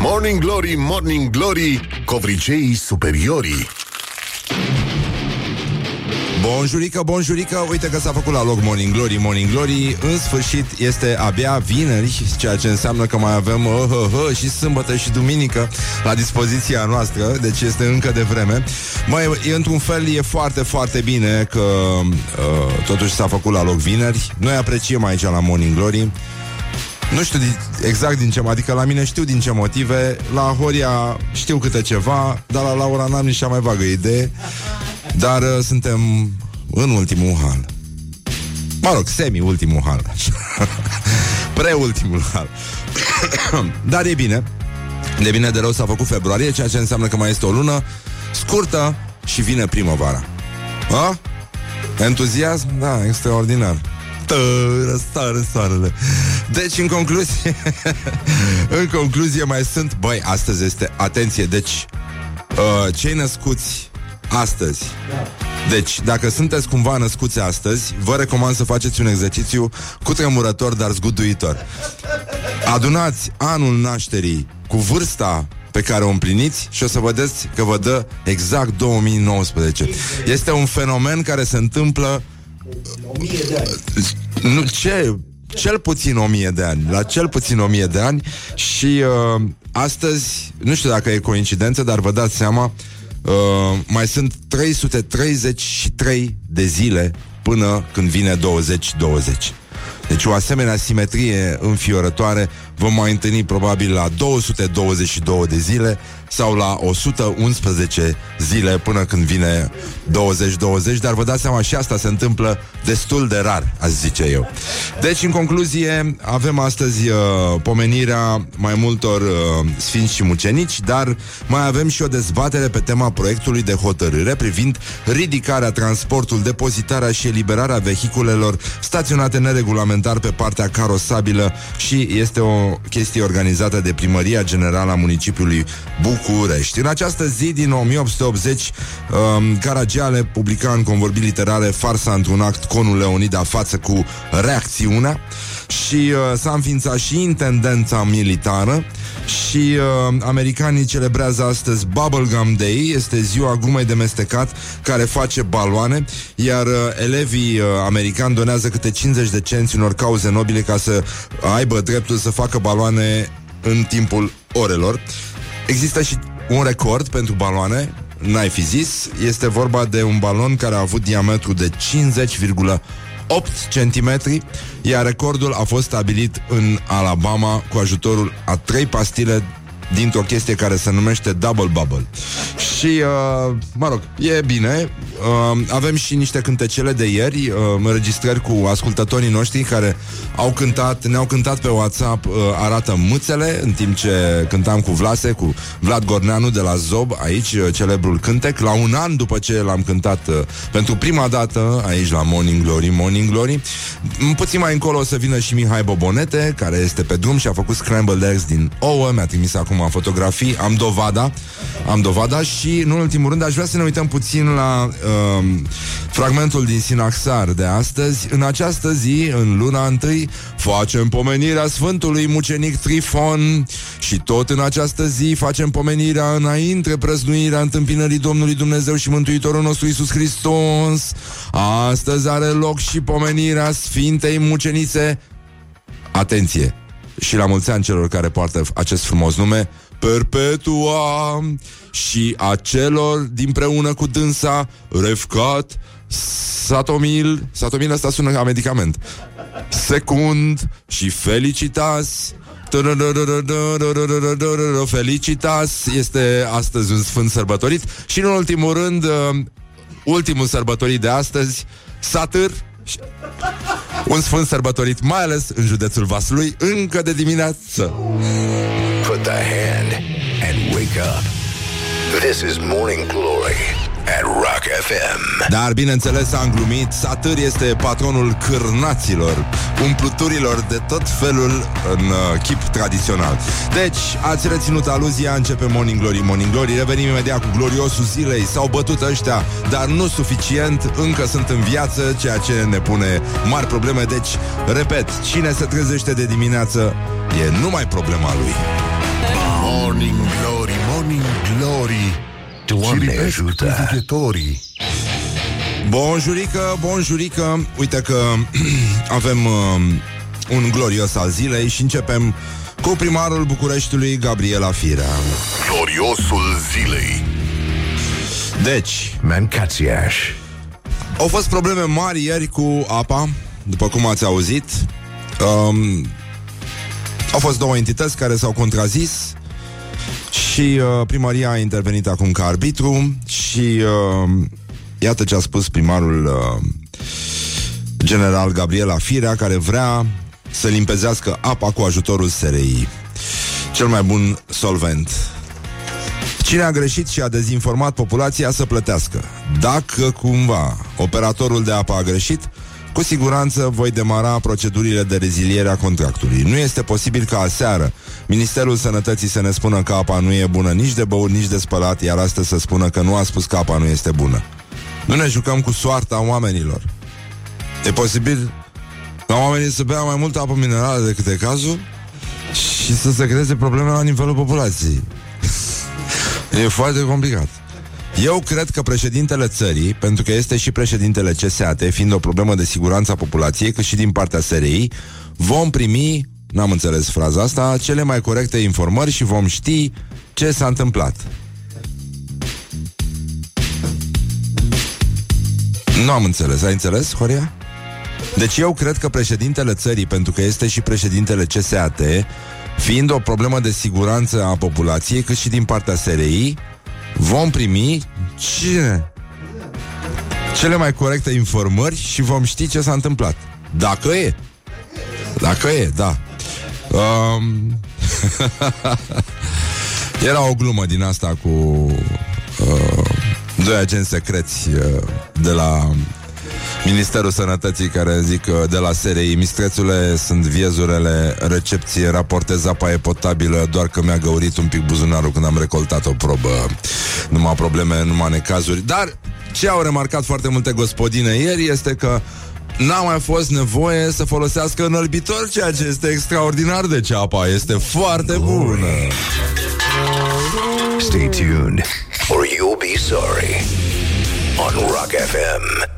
Morning Glory, Morning Glory, covriceii superiorii. Bonjurică, bonjurică, uite că s-a făcut la loc Morning Glory, Morning Glory. În sfârșit este abia vineri Ceea ce înseamnă că mai avem uh, uh, uh, și sâmbătă și duminică La dispoziția noastră, deci este încă de vreme. Mai într-un fel e foarte, foarte bine Că uh, totuși s-a făcut la loc vineri. Noi apreciem aici la Morning Glory nu știu exact din ce, adică la mine știu din ce motive, la Horia știu câte ceva, dar la Laura n-am nici cea mai vagă idee. Dar uh, suntem în ultimul hal. Mă rog, semi-ultimul hal. Pre-ultimul hal. Dar e bine. De bine de rău s-a făcut februarie, ceea ce înseamnă că mai este o lună scurtă și vine primăvara. A? Entuziasm? Da, extraordinar. Răsare soarele. Deci, în concluzie, în concluzie mai sunt, băi, astăzi este, atenție, deci, uh, cei născuți astăzi. Deci, dacă sunteți cumva născuți astăzi, vă recomand să faceți un exercițiu cu tremurător, dar zguduitor. Adunați anul nașterii cu vârsta pe care o împliniți și o să vedeți că vă dă exact 2019. Este un fenomen care se întâmplă nu, ce? Cel puțin o mie de ani La cel puțin o mie de ani. Și uh, astăzi Nu știu dacă e coincidență, dar vă dați seama Uh, mai sunt 333 de zile până când vine 2020. Deci o asemenea simetrie înfiorătoare. Vom mai întâlni probabil la 222 de zile sau la 111 zile până când vine 2020, dar vă dați seama și asta se întâmplă destul de rar, aș zice eu. Deci, în concluzie, avem astăzi uh, pomenirea mai multor uh, sfinți și mucenici, dar mai avem și o dezbatere pe tema proiectului de hotărâre privind ridicarea, transportul, depozitarea și eliberarea vehiculelor staționate neregulamentar pe partea carosabilă și este o chestie organizată de Primăria Generală a Municipiului București. În această zi din 1880, um, Caragiale publica în convorbiri literare farsa într-un act Conul Leonida față cu reacțiunea și uh, s-a înființat și intendența militară și uh, americanii celebrează astăzi Bubblegum Day, este ziua gumei de mestecat care face baloane, iar uh, elevii uh, americani donează câte 50 de cenți unor cauze nobile ca să aibă dreptul să facă baloane în timpul orelor. Există și un record pentru baloane, n-ai fi zis, este vorba de un balon care a avut diametru de 50,8 cm, iar recordul a fost stabilit în Alabama cu ajutorul a trei pastile dintr-o chestie care se numește Double Bubble. Și, uh, mă rog, e bine. Uh, avem și niște cântecele de ieri, uh, înregistrări cu ascultătorii noștri care au cântat, ne-au cântat pe WhatsApp uh, Arată mâțele, în timp ce cântam cu Vlase, cu Vlad Gorneanu de la Zob, aici, uh, celebrul cântec, la un an după ce l-am cântat uh, pentru prima dată aici la Morning Glory, Morning Glory. Puțin mai încolo o să vină și Mihai Bobonete, care este pe drum și a făcut scrambled eggs din ouă, mi-a trimis acum fotografii, am dovada, am dovada și, în ultimul rând, aș vrea să ne uităm puțin la uh, fragmentul din Sinaxar de astăzi. În această zi, în luna întâi, facem pomenirea Sfântului Mucenic Trifon și tot în această zi facem pomenirea înainte prăznuirea întâmpinării Domnului Dumnezeu și Mântuitorul nostru Isus Hristos. Astăzi are loc și pomenirea Sfintei Mucenițe Atenție! Și la mulți ani celor care poartă acest frumos nume Perpetua. Și a celor dinpreună cu dânsa Refcat Satomil Satomil asta sună ca medicament. Secund și Felicitas. Felicitas. Este astăzi un sfânt sărbătorit. Și în ultimul rând ultimul sărbătorit de astăzi Satâr un sfânt sărbătorit mai ales în județul Vaslui încă de dimineață. Put the hand and wake up. This is Morning Glory at Rock FM. Dar, bineînțeles, am glumit, Satâr este patronul cârnaților, umpluturilor de tot felul în uh, chip tradițional. Deci, ați reținut aluzia, începe Morning Glory, Morning Glory, revenim imediat cu gloriosul zilei, s-au bătut ăștia, dar nu suficient, încă sunt în viață, ceea ce ne pune mari probleme, deci, repet, cine se trezește de dimineață e numai problema lui. Doamne ajută! Bonjurică, bonjurică Uite că avem uh, un glorios al zilei și începem cu primarul Bucureștiului, Gabriela Firea. Gloriosul zilei. Deci, Mancațiaș. au fost probleme mari ieri cu apa, după cum ați auzit. Um, au fost două entități care s-au contrazis și uh, primăria a intervenit acum ca arbitru și uh, iată ce a spus primarul uh, general Gabriela Firea, care vrea să limpezească apa cu ajutorul SRI. Cel mai bun solvent. Cine a greșit și a dezinformat populația să plătească. Dacă cumva operatorul de apă a greșit, cu siguranță voi demara procedurile de reziliere a contractului. Nu este posibil ca aseară Ministerul Sănătății să ne spună că apa nu e bună nici de băut, nici de spălat, iar astăzi să spună că nu a spus că apa nu este bună. Nu ne jucăm cu soarta oamenilor. E posibil ca oamenii să bea mai multă apă minerală decât e cazul și să se creeze probleme la nivelul populației. e foarte complicat. Eu cred că președintele țării, pentru că este și președintele CSAT, fiind o problemă de siguranță a populației, cât și din partea SRI, vom primi, n-am înțeles fraza asta, cele mai corecte informări și vom ști ce s-a întâmplat. Nu am înțeles. Ai înțeles, Horia? Deci eu cred că președintele țării, pentru că este și președintele CSAT, fiind o problemă de siguranță a populației, cât și din partea SRI, vom primi cine? Cele mai corecte informări și vom ști ce s-a întâmplat. Dacă e. Dacă e, da. Um... Era o glumă din asta cu uh, doi agenți secreți uh, de la Ministerul Sănătății care zic uh, de la SRI Mistrețule, sunt viezurele Recepție, raportez apa e potabilă Doar că mi-a găurit un pic buzunarul Când am recoltat o probă Numai probleme, numai necazuri Dar ce au remarcat foarte multe gospodine ieri Este că N-a mai fost nevoie să folosească înălbitor Ceea ce este extraordinar de ce apa este foarte bună Stay tuned or you'll be sorry. On Rock FM.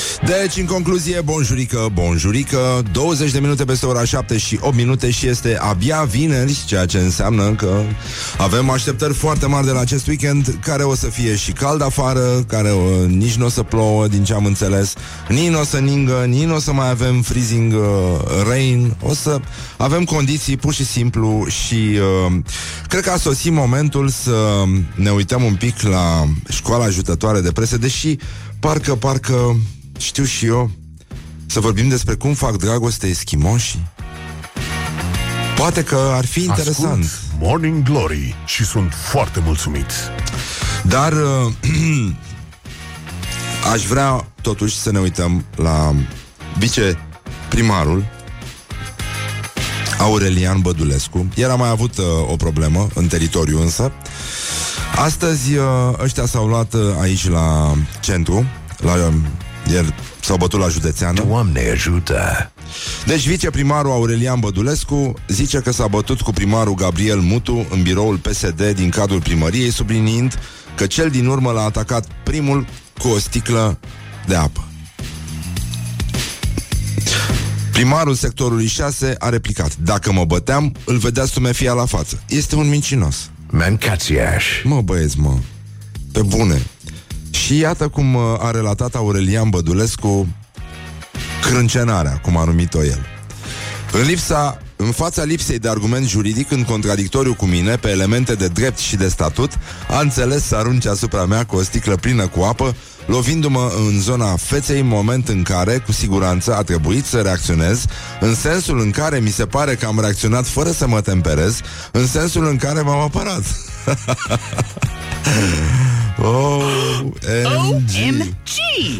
Deci, în concluzie, bonjurică, bonjurică 20 de minute peste ora 7 și 8 minute Și este abia vineri Ceea ce înseamnă că avem așteptări foarte mari de la acest weekend Care o să fie și cald afară Care o, nici nu o să plouă, din ce am înțeles Nici nu o să ningă Nici nu o să mai avem freezing uh, rain. O să avem condiții pur și simplu Și uh, cred că a sosit momentul Să ne uităm un pic la Școala ajutătoare de presă Deși parcă, parcă știu și eu Să vorbim despre cum fac dragoste eschimoșii. Poate că ar fi interesant. Ascult Morning Glory și sunt foarte mulțumit. Dar uh, Aș vrea totuși să ne uităm La viceprimarul Aurelian Bădulescu. El a mai avut uh, o problemă În teritoriu însă. Astăzi uh, ăștia s-au luat uh, aici la centru la, uh, ieri s-au bătut la județeană Doamne ajută. Deci viceprimarul Aurelian Bădulescu zice că s-a bătut cu primarul Gabriel Mutu în biroul PSD din cadrul primăriei, subliniind că cel din urmă l-a atacat primul cu o sticlă de apă. Primarul sectorului 6 a replicat Dacă mă băteam, îl vedea stumefia la față Este un mincinos Mancațiaș. Mă băieți, mă Pe bune Și iată cum uh, a relatat Aurelian Bădulescu Crâncenarea, cum a numit-o el În lipsa în fața lipsei de argument juridic, în contradictoriu cu mine, pe elemente de drept și de statut, a înțeles să arunce asupra mea cu o sticlă plină cu apă, lovindu-mă în zona feței, moment în care, cu siguranță, a trebuit să reacționez, în sensul în care mi se pare că am reacționat fără să mă temperez, în sensul în care m-am apărat. oh, OMG!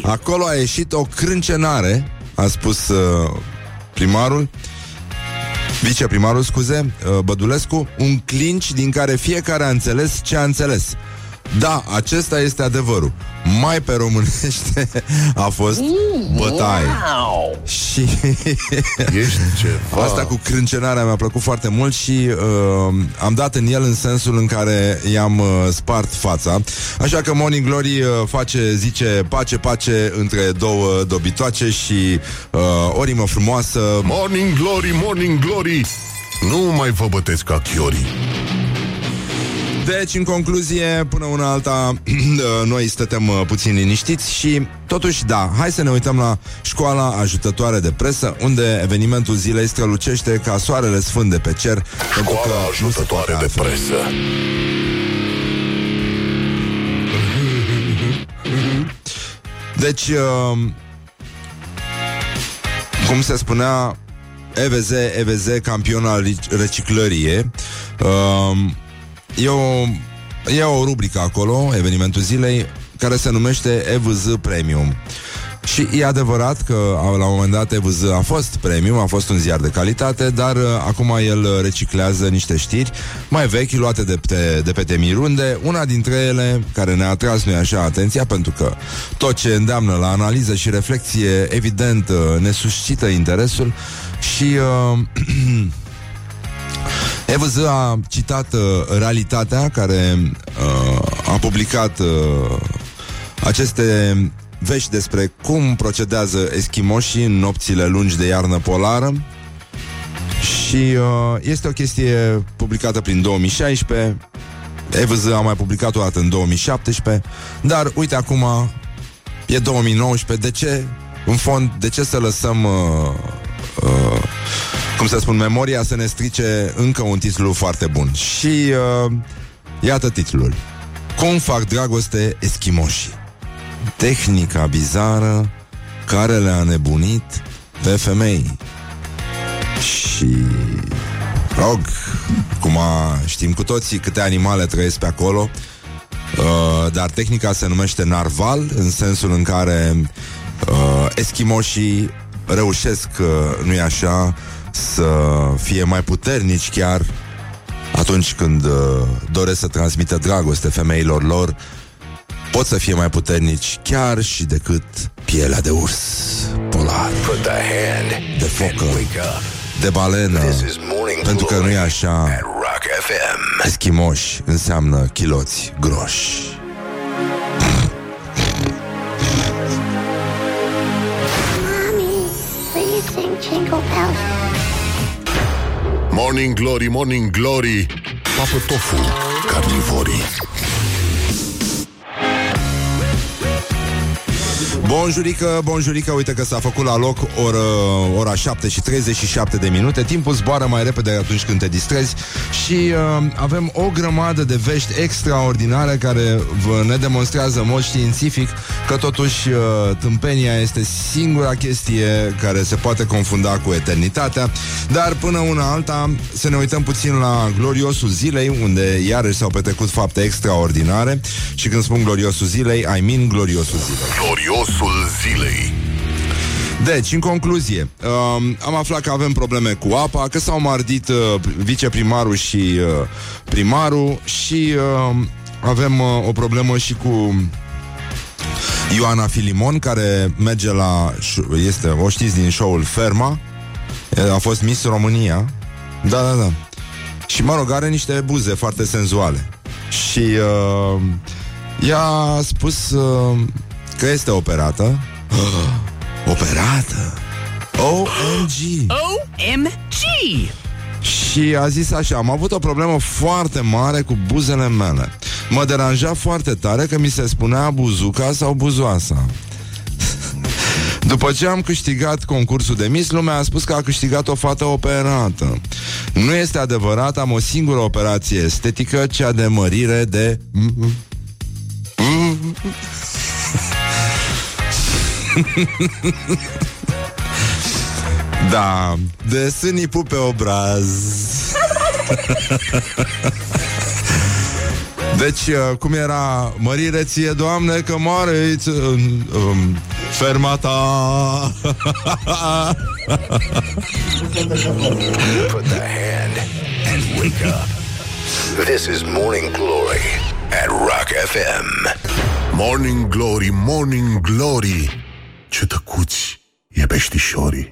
Acolo a ieșit o crâncenare, a spus uh, primarul, viceprimarul, scuze, uh, Bădulescu, un clinci din care fiecare a înțeles ce a înțeles. Da, acesta este adevărul. Mai pe românește a fost bătaie. Și Ești ceva. asta cu crâncenarea mi-a plăcut foarte mult și uh, am dat în el în sensul în care i-am uh, spart fața. Așa că Morning Glory uh, face, zice, pace, pace între două dobitoace și uh, o rimă frumoasă. Morning Glory, Morning Glory Nu mai vă bătesc ca chiorii Deci, în concluzie, până una alta, noi stătem uh, puțin liniștiți și, totuși, da, hai să ne uităm la școala ajutătoare de presă, unde evenimentul zilei strălucește ca soarele sfânt de pe cer. pentru că Școala nu se ajutătoare poate de altfel. presă Deci, uh, cum se spunea, EVZ, EVZ, campion al ric- reciclării e. Uh, e, o, e o rubrică acolo, evenimentul zilei, care se numește EVZ Premium. Și e adevărat că a- la un moment dat EVZ a fost premium, a fost un ziar de calitate, dar uh, acum el uh, reciclează niște știri mai vechi, luate de pe, de pe temirunde. Una dintre ele, care ne-a atras noi așa atenția, pentru că tot ce îndeamnă la analiză și reflexie, evident, uh, ne suscită interesul și... Uh, EVZ a citat uh, Realitatea, care uh, a publicat uh, aceste vești despre cum procedează eschimoșii în nopțile lungi de iarnă polară. Și uh, este o chestie publicată prin 2016. EVZ a mai publicat o dată în 2017. Dar uite acum e 2019. De ce, în fond, de ce să lăsăm uh, uh, cum să spun, memoria să ne strice încă un titlu foarte bun. Și uh, iată titlul. Cum fac dragoste eschimoșii? Tehnica bizară care le-a nebunit pe femei. Și rog, cum a, știm cu toții câte animale trăiesc pe acolo, uh, dar tehnica se numește narval, în sensul în care uh, eschimoșii reușesc, uh, nu-i așa, să fie mai puternici chiar atunci când uh, doresc să transmită dragoste femeilor lor, pot să fie mai puternici chiar și decât pielea de urs polar, Put the hand de focă, wake up. de balenă, This is Morning pentru că nu e așa, at Rock FM. eschimoși înseamnă chiloți groși. Mommy, please sing Jingle Bells. Morning Glory, Morning Glory. Papă tofu, carnivorii Bonjurică, bonjurică, uite că s-a făcut la loc oră, ora 7 și 37 de minute. Timpul zboară mai repede atunci când te distrezi. Și uh, avem o grămadă de vești extraordinare Care vă ne demonstrează în mod științific Că totuși uh, tâmpenia este singura chestie Care se poate confunda cu eternitatea. Dar până una alta Să ne uităm puțin la gloriosul zilei Unde iarăși s-au petrecut fapte extraordinare. Și când spun gloriosul zilei I mean gloriosul zilei Gloriosul zilei deci, în concluzie, um, am aflat că avem probleme cu apa, că s-au mardit uh, viceprimarul și uh, primarul și uh, avem uh, o problemă și cu Ioana Filimon, care merge la... ș- este, o știți din show-ul Ferma, a fost Miss România. Da, da, da. Și, mă rog, are niște buze foarte senzuale. Și uh, ea a spus uh, că este operată. Operată? OMG! OMG! Și a zis așa, am avut o problemă foarte mare cu buzele mele. Mă deranja foarte tare că mi se spunea buzuca sau buzoasa. După ce am câștigat concursul de Miss, lumea a spus că a câștigat o fată operată. Nu este adevărat, am o singură operație estetică, cea de mărire de... Da, de sânipul pe obraz. Deci, uh, cum era Mărire ție, Doamne, că moare um, um, ferma ta Put the hand and wake up. This is Morning Glory at Rock FM. Morning Glory, Morning Glory Ce tăcuți e peștișorii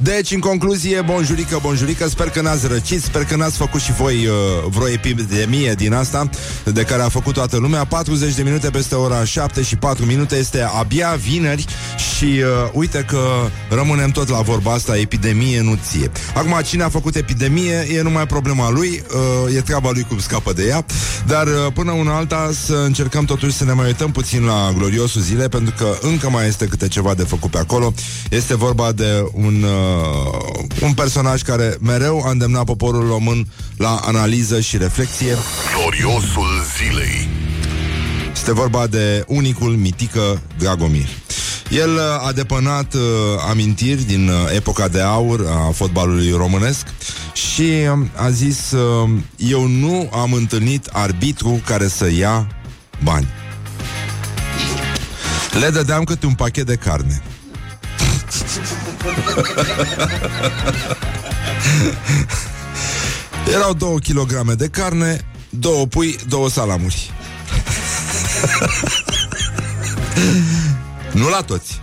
Deci, în concluzie, bonjurică, bonjurică Sper că n-ați răcit, sper că n-ați făcut și voi uh, vreo epidemie din asta De care a făcut toată lumea. 40 de minute peste ora 7 și 4 minute Este abia vineri Și uh, uite că rămânem tot la vorba asta Epidemie, nu ție. Acum, cine a făcut epidemie E numai problema lui uh, E treaba lui cum scapă de ea. Dar uh, până una alta să încercăm totuși Să ne mai uităm puțin la gloriosul zile Pentru că încă mai este câte ceva de făcut pe acolo. Este vorba de un uh, un personaj care mereu a îndemnat poporul român la analiză și reflexie. Gloriosul zilei Este vorba de unicul mitică Dragomir. El uh, a depănat uh, amintiri din uh, epoca de aur a fotbalului românesc și um, a zis uh, eu nu am întâlnit arbitru care să ia bani. Le dădeam câte un pachet de carne. Erau două kilograme de carne, două pui, două salamuri. nu la toți.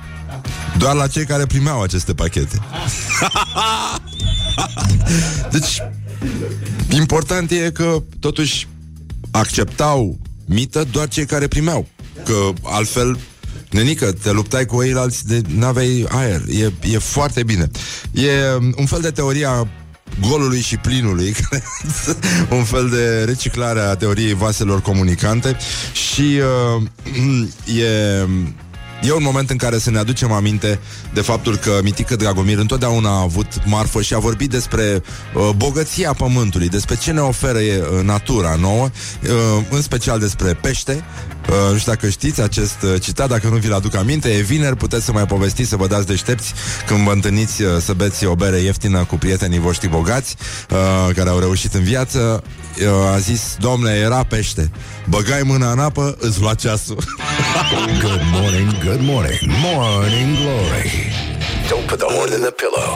Doar la cei care primeau aceste pachete. deci, important e că, totuși, acceptau mită doar cei care primeau. Că altfel Nenică, te luptai cu ei alți de n-aveai aer. E, e foarte bine. E um, un fel de teoria golului și plinului, un fel de reciclare a teoriei vaselor comunicante și uh, e E un moment în care să ne aducem aminte de faptul că Mitică Dragomir întotdeauna a avut marfă și a vorbit despre uh, bogăția pământului, despre ce ne oferă e, uh, natura nouă, uh, în special despre pește. Uh, nu știu dacă știți acest uh, citat, dacă nu vi-l aduc aminte, e vineri, puteți să mai povestiți, să vă dați deștepți când vă întâlniți uh, să beți o bere ieftină cu prietenii voștri bogați uh, care au reușit în viață. Uh, a zis, domnule, era pește. Băgai mâna în apă, îți lua ceasul. Good morning, good morning, morning glory. Don't put the horn in the pillow.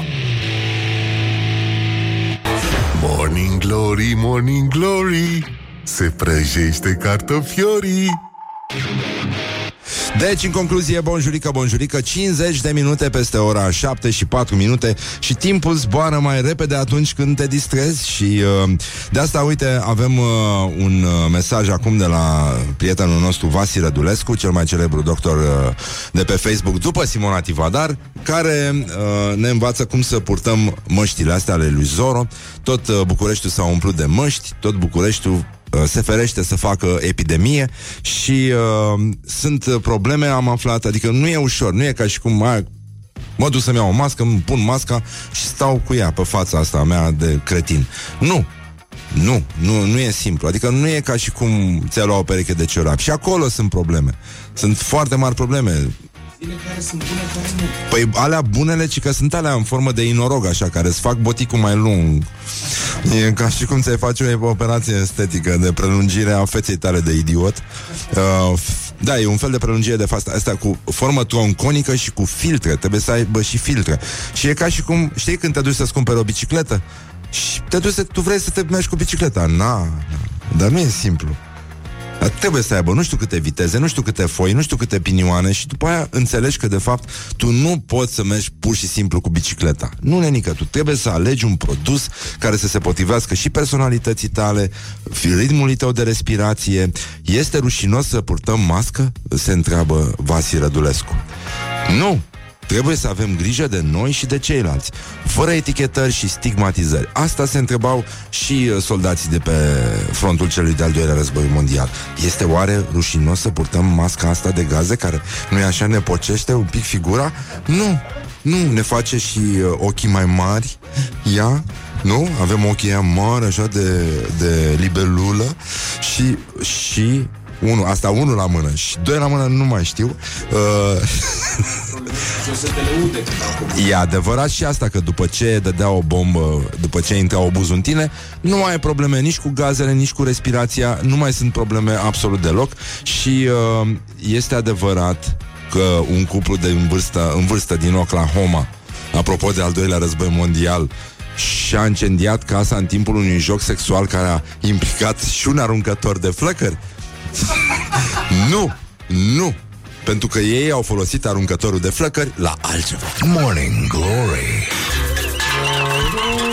Morning Glory, Morning Glory Se prăjește cartofiorii Deci, în concluzie, bonjurică, bonjurică 50 de minute peste ora 7 și 4 minute Și timpul zboară mai repede atunci când te distrezi Și uh, de asta, uite, avem uh, un uh, mesaj acum de la prietenul nostru Vasi Rădulescu Cel mai celebru doctor uh, de pe Facebook După Simona Tivadar Care uh, ne învață cum să purtăm măștile astea ale lui Zoro. Tot uh, Bucureștiul s-a umplut de măști Tot Bucureștiul uh, se ferește să facă epidemie și uh, sunt uh, probleme, am aflat, adică nu e ușor, nu e ca și cum mai, mă duc să-mi iau o mască, îmi pun masca și stau cu ea pe fața asta a mea de cretin. Nu, nu, nu, nu e simplu. Adică nu e ca și cum ți-ai luat o pereche de ciorap. Și acolo sunt probleme. Sunt foarte mari probleme. Păi alea bunele, ci că sunt alea în formă de inorog, așa, care îți fac boticul mai lung. E ca și cum ți-ai face o operație estetică de prelungire a feței tale de idiot. Uh, f- da, e un fel de prelungire de față. Asta cu formă tronconică și cu filtre. Trebuie să aibă și filtre. Și e ca și cum, știi când te duci să-ți cumperi o bicicletă? Și te duci să, tu vrei să te mergi cu bicicleta. Na, na. Dar nu e simplu. Dar trebuie să aibă nu știu câte viteze, nu știu câte foi, nu știu câte pinioane și după aia înțelegi că de fapt tu nu poți să mergi pur și simplu cu bicicleta. Nu, nenică, tu trebuie să alegi un produs care să se potrivească și personalității tale, fi- ritmului tău de respirație. Este rușinos să purtăm mască? Se întreabă Vasi Rădulescu. Nu, Trebuie să avem grijă de noi și de ceilalți, fără etichetări și stigmatizări. Asta se întrebau și uh, soldații de pe frontul celui de-al doilea război mondial. Este oare rușinos să purtăm masca asta de gaze care nu e așa ne pocește un pic figura? Nu, nu, ne face și uh, ochii mai mari, ea, nu? Avem ochii ăia mari, așa de, de libelulă și, și unu, asta unul la mână și doi la mână nu mai știu. Uh, E adevărat și asta că după ce dădea o bombă, după ce intra obuzul în tine, nu mai ai probleme nici cu gazele, nici cu respirația, nu mai sunt probleme absolut deloc și uh, este adevărat că un cuplu de în vârstă, în vârstă din Oklahoma, apropo de al doilea război mondial, și a incendiat casa în timpul unui joc sexual care a implicat și un aruncător de flăcări? nu, nu, pentru că ei au folosit aruncătorul de flăcări la altceva. Morning Glory.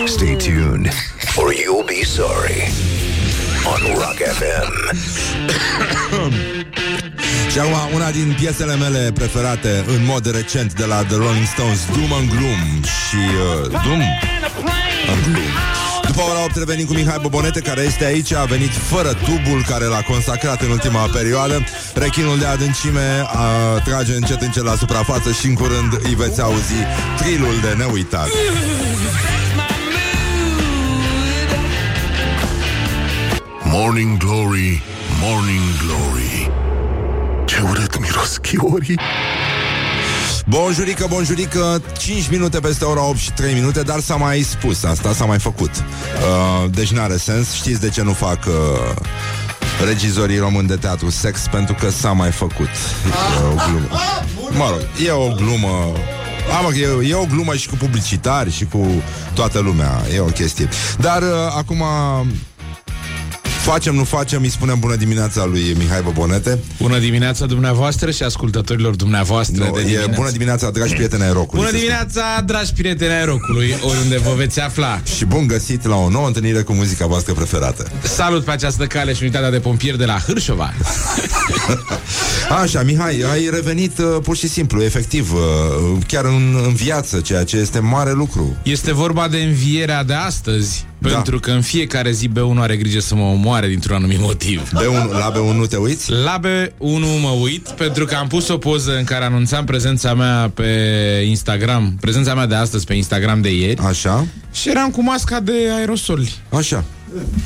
Stay tuned or you'll be sorry on Rock FM. Și acum una din piesele mele preferate în mod recent de la The Rolling Stones, Doom and Gloom și uh, Doom and Gloom. După ora 8 revenim cu Mihai Bobonete, care este aici, a venit fără tubul care l-a consacrat în ultima perioadă. Rechinul de adâncime a, trage încet încet la suprafață și în curând îi veți auzi trilul de neuitat. Morning Glory, Morning Glory Ce urât miros chiorii Bonjurică, bonjurică 5 minute peste ora 8 și 3 minute Dar s-a mai spus asta, s-a mai făcut. Uh, Deci n-are sens. Știți de ce nu fac uh, regizorii români de teatru sex? Pentru că s-a mai făcut. E o glumă. Mă rog, e o glumă. A, mă, e, e o glumă și cu publicitari și cu toată lumea. E o chestie. Dar uh, acum Facem, nu facem, îi spunem bună dimineața lui Mihai Bobonete Bună dimineața dumneavoastră și ascultătorilor dumneavoastră no, de e dimineață. Bună dimineața, dragi prieteni ai rockului Bună să dimineața, dragi prieteni ai rocului, oriunde vă veți afla. Și bun găsit la o nouă întâlnire cu muzica voastră preferată. Salut pe această cale și unitatea de pompieri de la Hârșova. Așa, Mihai, ai revenit uh, pur și simplu, efectiv, uh, chiar în, în viață, ceea ce este mare lucru. Este vorba de învierea de astăzi, Da. pentru că în fiecare zi B1 are grijă să mă omoare dintr-un anumit motiv. B1, la B1 nu te uiți? La B1 mă uit pentru că am pus o poză în care anunțam prezența mea pe Instagram, prezența mea de astăzi pe Instagram de ieri Așa, și eram cu masca de aerosoli. așa.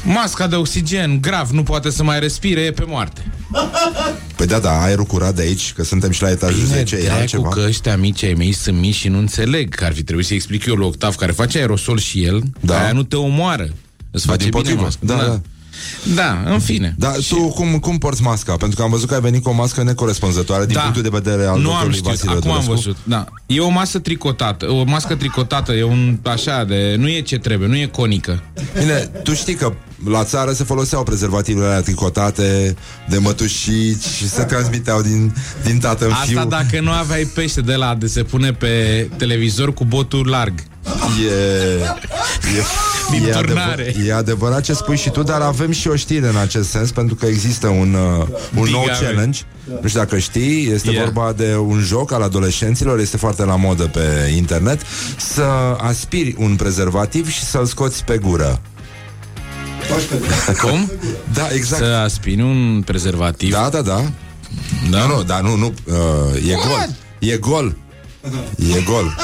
Masca de oxigen, grav, nu poate să mai respire, e pe moarte. Păi da, da, aerul curat de aici, că suntem și la etajul 10, e dracu altceva. că ăștia mici ai mei sunt mici și nu înțeleg că ar fi trebuit să explic eu lui Octav care face aerosol și el, Da. da. aia nu te omoară. Îți Ba, face bine dimpotrivă. masca. Da, da. Da, în fine. Da, Și- tu cum, cum porți masca? Pentru că am văzut că ai venit cu o mască necorespunzătoare din Da. punctul de vedere al nu am doctorului știut, Vasile acum am Dulescu. văzut. Da. E o masă tricotată, o mască tricotată, e un așa de, nu e ce trebuie, nu e conică. Bine, tu știi că la țară se foloseau prezervativele alea tricotate de mătușici și se transmiteau din, din tată în Asta fiu. dacă nu aveai pește de la de se pune pe televizor cu botul larg. E, e, Din e, turnare. adevăr, e adevărat ce spui și tu, dar avem și o știre în acest sens, pentru că există un, uh, un Big nou Ave. challenge. Nu știu dacă știi, este Yeah. vorba de un joc al adolescenților, este foarte la modă pe internet, să aspiri un prezervativ și să-l scoți pe gură. Cum? Da, exact. Să aspini un prezervativ. Da, da, da. da? Nu, nu, dar nu, nu, uh, e gol. E gol. E gol.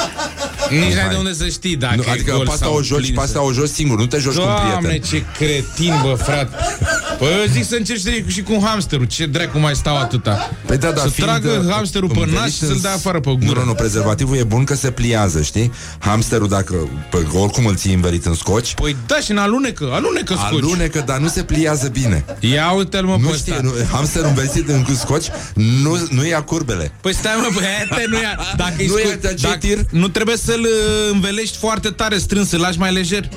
Nici n-ai de unde să știi dacă Nu, e adică gol pe asta sau o joci, plin pe să- asta o joci singur, nu te joci cu un Doamne, prieten. ce cretin, bă, frate Păi eu zic să încerci să și cu hamsterul. Ce dracu mai stau atâta? Păi da, da, Să fiind, tragă uh, hamsterul pe învelit nas și în- să-l dea afară pe Nu, gură. Nu, nu, prezervativul e bun că se pliază, știi? Hamsterul, dacă pe, oricum îl ții învelit în scoci, Păi da, și în alunecă, alunecă scoci. Alunecă, dar nu se pliază bine. Ia uite-l mă Nu pe știi, ăsta. nu, hamsterul învelit în scoci nu, nu ia curbele. Păi stai mă, băiate, nu ia. Dacă Nu nu, ia dacă, tir? nu trebuie să-l uh, învelești foarte tare strâns Să-l lași mai lejer.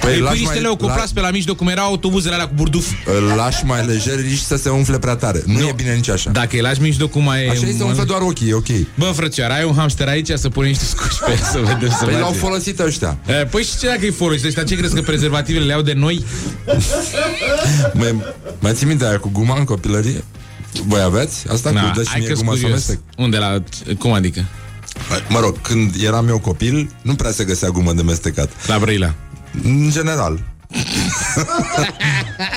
Păi lași pui niște mai- leucoplați pe la mijloc Cum erau autobuzele alea cu burduf Îl lași mai lejer, riști să se umfle prea tare. Nu, e bine nici așa. Dacă îi lași mijlocul mai Așa este umflă doar ochii, e ok. Bă, frățioară, ai un hamster aici Să pune niște scoci pe el Să vedem să Păi merge. l-au folosit ăștia. E, Păi și ce dacă îi folosești? Ăștia ce crezi că prezervativele le iau de noi? Mai, mai ții minte aia cu guma în copilărie? Voi aveți? Asta Na, cu dă și hai mie că guma să curios. amestec. Unde la... Cum adică? Mă rog, când eram eu copil, nu prea se găsea gumă de mestecat. La Brăila. În general.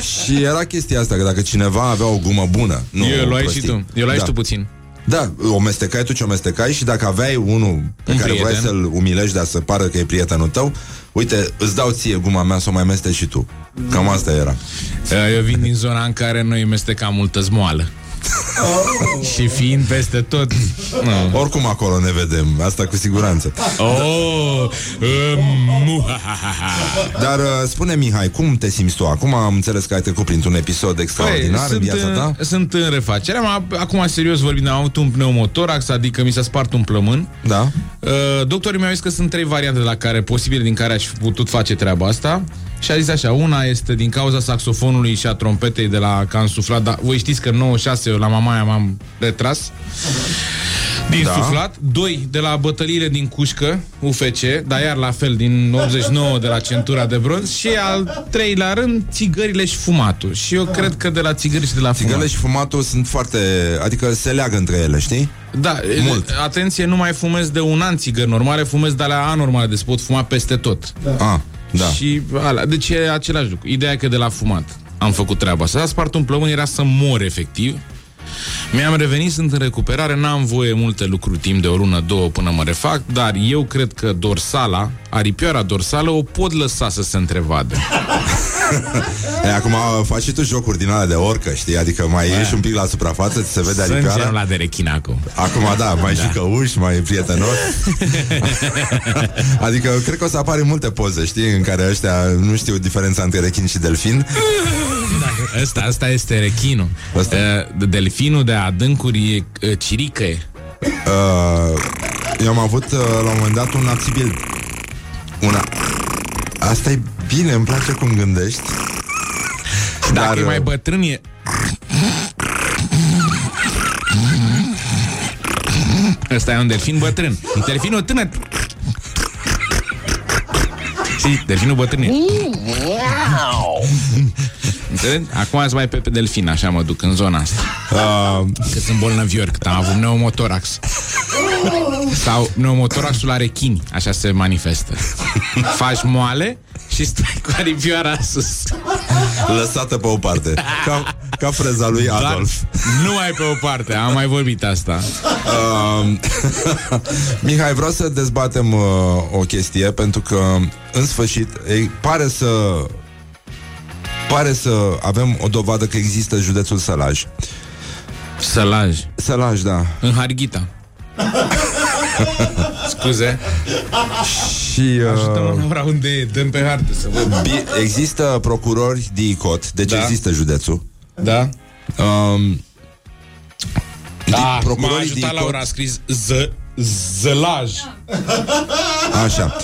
Și era chestia asta, că dacă cineva avea o gumă bună, nu eu o luai și prostie. tu. Eu luai da. și tu puțin. Da, o mestecai tu ce o mestecai și dacă aveai unul pe Un care prieten. vrei să-l umilești, dar să pară că e prietenul tău, uite, îți dau ție guma mea să o mai mesteci și tu. Cam asta era. E, Eu vin din zona în care noi mestecam multă zmoală. Și fiind peste tot. Nu. Oricum acolo ne vedem, asta cu siguranță. Oh, um, muhahaha. Dar uh, spune Mihai, cum te simți tu? Acum am înțeles că ai trecut printr-un episod extraordinar în viața în, ta. sunt în refacere. Am, acum, serios vorbind, am avut un pneumotorax, adică mi s-a spart un plămân. Da? Uh, doctorii mi-au zis că sunt trei variante la care, posibile din care aș fi putut face treaba asta. Și a zis așa, una este din cauza saxofonului și a trompetei de la că am suflat, dar voi știți că în 96 eu la mamaia m-am retras din Da. da. suflat. Doi, de la bătăliile din cușcă, UFC, dar iar la fel, din 89 de la centura de bronz. Și al treilea rând, țigările și fumatul. Și eu cred că de la țigări și de la Țigările fumat. și fumatul sunt foarte... Adică se leagă între ele, știi? Da, Mult. atenție, nu mai fumez de un an țigări normale, fumez de alea anormale, deci pot fuma peste tot. Ah, da. Și alea, deci e același lucru. Ideea e că de la fumat am făcut treaba asta. A spart un plămân, era să mor efectiv. Mi-am revenit, sunt în recuperare, n-am voie multe lucruri timp de o lună, două până mă refac, dar eu cred că dorsala, aripioara dorsală, o pot lăsa să se întrevadă. E, acum uh, faci și tu jocuri din alea de orcă, știi? Adică mai ieși un pic la suprafață, ți se vede Sângem aripioara. la de rechin acum. Acum da, mai și căuși, mai prietenos Adică cred că o să apare multe poze, știi În care ăștia nu știu diferența între rechin și delfin Asta, asta este rechinul. Asta. Uh, Delfinul de adâncuri e uh, cirică. e. uh, Eu am avut uh, la un moment dat un axibil Una Asta e bine, îmi place cum gândești Dacă Dar, e mai uh, bătrân e... Ăsta e un delfin bătrân. Delfinul tânăr... Și delfinul bătrân e... Înțelegi? Acum ați mai pe, pe delfin, așa mă duc în zona asta. uh, Că sunt bolnavior, că am avut pneumotorax. Sau pneumotoraxul la rechini, așa se manifestă. Faci moale și stai cu aripioara sus. Lăsată pe o parte Ca, ca freza lui Dar Adolf numai pe o parte, am mai vorbit asta. Uh, Mihai, vreau să dezbatem uh, o chestie Pentru că, în sfârșit ei, Pare să Pare să avem o dovadă Că există județul Sălaj Sălaj, Sălaj, da în Harghita. Scuze. Și Ajută-mă uh, Laura, unde e? Dăm pe hartă să văd. bi- există procurori DICOT Deci Da. există județul Da? um, Da, m-a procurorii ajutat DICOT Laura, a scris ză, zălaj. Așa.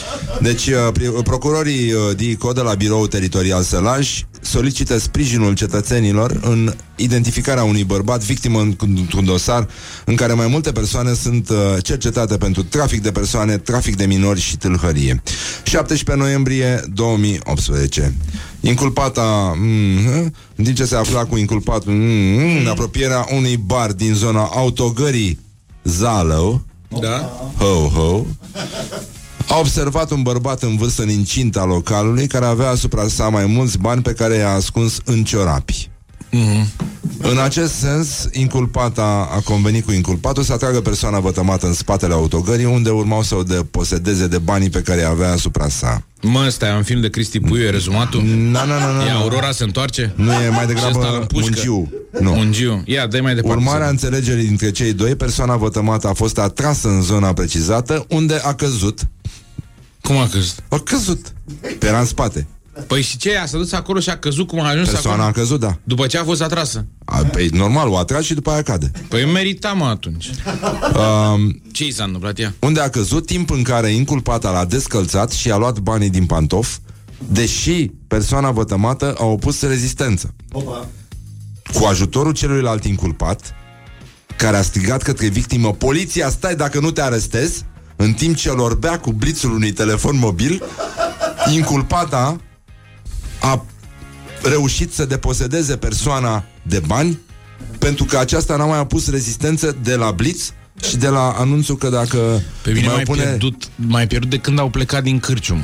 Deci, uh, pri- procurorii uh, DICO de la Biroul Teritorial Sălaj solicită sprijinul cetățenilor în identificarea unui bărbat victimă în- într-un dosar în care mai multe persoane sunt uh, cercetate pentru trafic de persoane, trafic de minori și tâlhărie. 17 noiembrie 2018. Inculpata, mm, în timp ce se afla cu inculpatul mm, în apropierea unui bar din zona autogării Zalău, Da? ho, ho, a observat un bărbat în vârstă în incinta localului care avea asupra sa mai mulți bani pe care i-a ascuns în ciorapi. În acest sens, inculpata a convenit cu inculpatul să atragă persoana vătămată în spatele autogării unde urmau să o deposedeze de banii pe care i avea asupra sa. Mă, ăsta e un film de Cristi Puiu, e rezumatul? Na, na, na, na, E na. Aurora se întoarce? Nu e mai Și ăsta îl degrabă împușcă? mungiu. Nu. Mungiu. Ia, dă mai departe. Urmarea să- înțelegerii dintre cei doi, persoana vătămată a fost atrasă în zona precizată, unde a căzut. Cum a căzut? A căzut. Pe era în spate. Păi și ce? A s-a dus acolo și a căzut cum a ajuns Persoana a acolo? căzut, da. După ce a fost atrasă. A, păi, normal, o atras și după aia cade. Păi merita, mă, atunci. Um, Ce i s-a întâmplat ea? unde a căzut timp în care inculpata l-a descălțat și a luat banii din pantof, deși persoana vătămată a opus rezistență. Cu ajutorul celuilalt inculpat, care a strigat către victimă, poliția, stai dacă nu te arestez, în timp ce îl orbea cu blițul unui telefon mobil, inculpata a reușit să deposedeze persoana de bani pentru că aceasta n-a mai opus rezistență de la blitz și de la anunțul că dacă Pe mine mai mai pune... pierdut, mai pierdut de când au plecat din cârcium.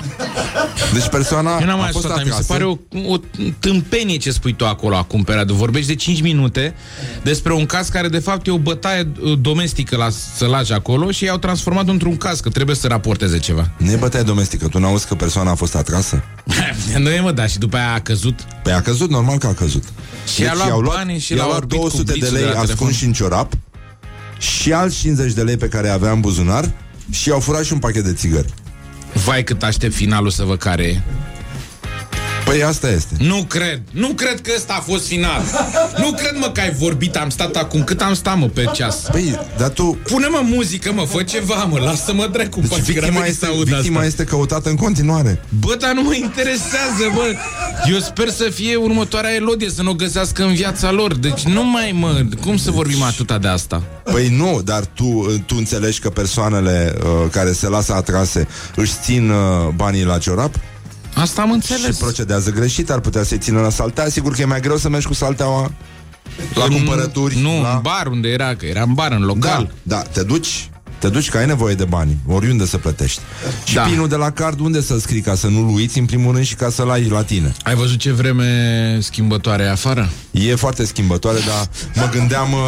Deci persoana Eu n-am mai a fost ascultat, mi se atrasă. pare o, o tâmpenie ce spui tu acolo acum pe radio. Vorbești de 5 minute despre un caz care de fapt e o bătaie uh, domestică la sălaci acolo și i-au transformat într-un caz, că trebuie să raporteze ceva. Nu e bătaie domestică, tu n-auzi că persoana a fost atrasă? nu e mă, da, și după aia a căzut. Păi a căzut, normal că a căzut. Și i-a luat i-au banii și i-au l-au luat orbit cu 200 de blițul lei de la telefon. ascunși în ciorap și alți 50 de lei pe care avea în buzunar și i-au furat și un pachet de țigări. Vai cât aștept finalul să văd care e. Păi asta este. Nu cred, nu cred că ăsta a fost final. Nu cred mă că ai vorbit, am stat acum, cât am stat mă pe ceas. Păi, dar tu... Pune-mă muzică, mă, fă ceva, mă, lasă-mă dracu. Deci poate că victima, n-am este, venit să aud victima asta. este căutată în continuare. Bă, dar nu mă interesează, bă. Eu sper să fie următoarea elodie, să nu o găsească în viața lor. Deci nu mai, mă, cum să vorbim atâta de asta? Păi nu, dar tu, tu înțelegi că persoanele uh, care se lasă atrase își țin uh, banii la ciorap Asta am înțeles. și procedează greșit, ar putea să-i țină la saltea. Sigur că e mai greu să mergi cu salteaua la În- cumpărături. Nu, la... în bar unde era, că era în bar, în local. Da, da, te duci te duci că ai nevoie de bani, oriunde să plătești. Și Da. pinul de la card, unde să scrii ca să nu-l uiți în primul rând și ca să-l ai la tine? Ai văzut ce vreme schimbătoare e afară? E foarte schimbătoare, dar mă gândeam uh,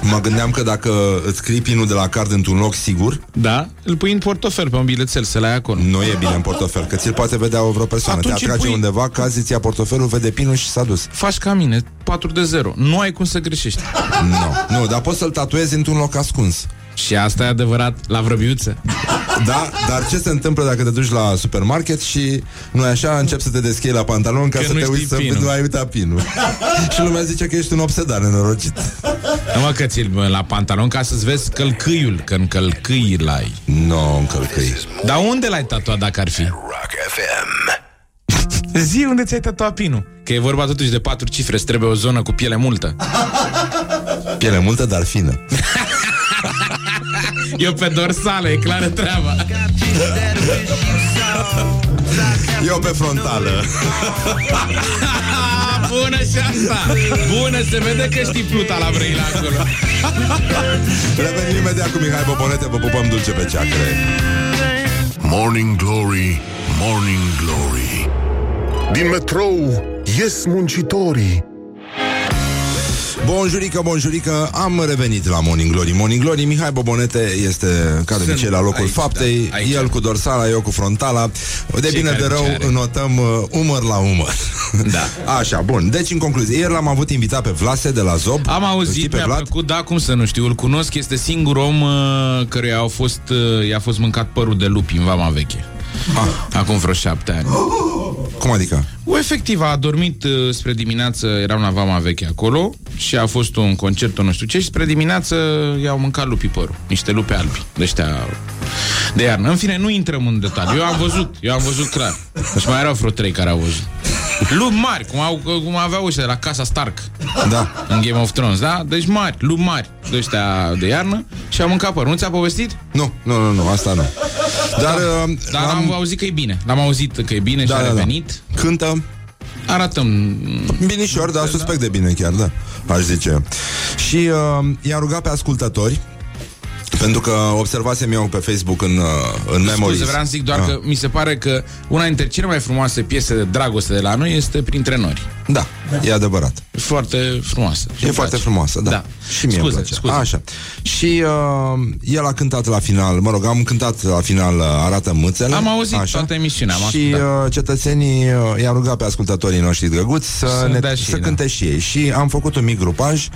mă gândeam că dacă îți scrii pinul de la card într-un loc sigur, Da? Îl pui în portofel pe un bilețel, să-l ai acolo. nu e bine în portofel, că ți-l poate vedea o vreo persoană. Atunci Te îl atrage pui- undeva, cazi, îți ia portofelul, vede pinul și s-a dus. Faci ca mine, 4 de 0. Nu ai cum să greșești. Nu, nu, dar poți să-l tatuezi într-un loc ascuns. Și asta e adevărat la vrăbiuță. Da, dar ce se întâmplă dacă te duci la supermarket și nu așa, începi să te deschei la pantalon ca Că să nu te știi uiți să pinul. nu ai uitat pinul. și lumea zice că ești un obsedar nenorocit. Nu mă că ți la pantalon ca să-ți vezi călcâiul, că în călcâi l-ai. Nu, no, încălcăi. Dar unde l-ai tatuat dacă ar fi? Rock FM. Zi unde ți-ai tatuat pinul. Că e vorba totuși de patru cifre, îți trebuie o zonă cu piele multă. Piele multă, dar fină. Eu pe dorsală, e clară treaba. Eu pe frontală. Bună și asta! Bună, se vede că știi pluta la Brăila acolo. Revenim imediat cu Mihai Bobonete, vă pupăm dulce pe ceacre. Morning Glory, Morning Glory Din metrou ies muncitorii Bonjurică, bonjurică, am revenit la Morning Glory. Morning Glory, Mihai Bobonete este, ca de Sunt obicei, la locul aici, faptei. da, aici. El cu dorsala, eu cu frontala. De bine care de rău, ce are. notăm uh, umăr la umăr. Da. Așa, bun. Deci, în concluzie, ieri l-am avut invitat pe Vlase de la Zob. Am Îl știi auzit, pe mi-a Vlad? plăcut, da, cum să nu știu, îl cunosc, este singur om uh, căruia au fost, uh, i-a fost mâncat părul de lupi în Vama Veche. Ah, Acum vreo șapte ani. cum adică? O, efectiv, a dormit uh, spre dimineață, eram la Vama Veche acolo și a fost un concert, nu știu ce, și spre dimineață i-au mâncat lupii părul. Niște lupi albi, de ăștia de iarnă. În fine, nu intrăm în detalii. Eu am văzut, eu am văzut clar. Și mai erau vreo trei care au văzut. Lupi mari, cum, au, cum aveau ăștia de la Casa Stark Da. în Game of Thrones, da? Deci mari, lupi mari de ăștia de iarnă și au mâncat părul. Nu ți-a povestit? Nu, nu, nu, nu, asta nu. Dar, uh, Dar am auzit că e bine. L-am auzit că e bine da, și a da, da. revenit. Cântă Arătăm Binișor, dar suspect de bine chiar, da, aș zice. Și uh, i-a rugat pe ascultători pentru că observasem eu pe Facebook în, uh, în Memories. Scuze, vreau să zic doar Ah. că mi se pare că una dintre cele mai frumoase piese de dragoste de la noi este Printre Nori. Da, e adevărat. E foarte frumoasă. E foarte frumoasă, da. Da. Și mie scuze, îmi place. scuze. Așa. Și uh, el a cântat la final, mă rog, am cântat la final uh, Arată mâțele. Am auzit toată emisiunea, am Și ascultat. uh, cetățenii uh, i-a rugat pe ascultătorii noștri drăguți să, Să ne, dea și să ei, da. cânte și ei. Și am făcut un mic grupaj,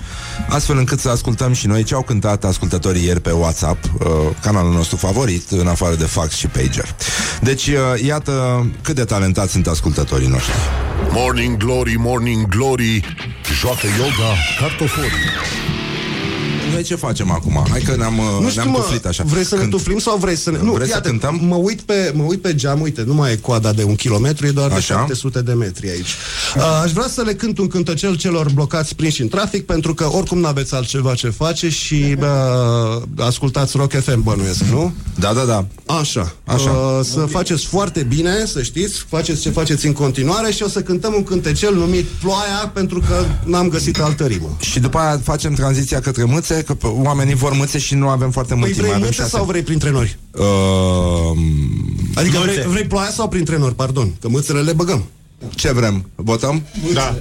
astfel încât să ascultăm și noi ce au cântat ascultătorii ieri pe WhatsApp, uh, canalul nostru favorit, în afară de fax și pager. Deci, uh, iată cât de talentați sunt ascultătorii noștri. Morning Glory, Morning Glory Joacă yoga cartoforii Noi ce facem acum? Hai că ne-am, uh, Nu știu, ne-am mă, tuflit așa. vrei să ne Când- tuflim sau vrei să ne... Nu, Vrei să iată, cântăm? Mă uit, pe, mă uit pe geam, uite, nu mai e coada de un kilometru, e doar de Așa. 700 de metri aici. Uh, aș vrea să le cânt un cântăcel celor blocați prinși în trafic, pentru că oricum n-aveți altceva ce face și uh, ascultați Rock FM, bănuiesc, nu? Da, da, da. Așa. Așa. Uh, să faceți foarte bine, să știți, faceți ce faceți în continuare și o să cântăm un cântecel numit Ploaia, pentru că n-am găsit altă rimă. Și după aia facem tranziția către mâțe că p- oamenii vor mâțe și nu avem foarte mult Păi timp. vrei mai avem mâțe șase. sau vrei printre nori? Uh, Adică vrei, vrei ploaia sau printre nori, pardon? Că mâțele le băgăm. ce vrem? Votăm? Da.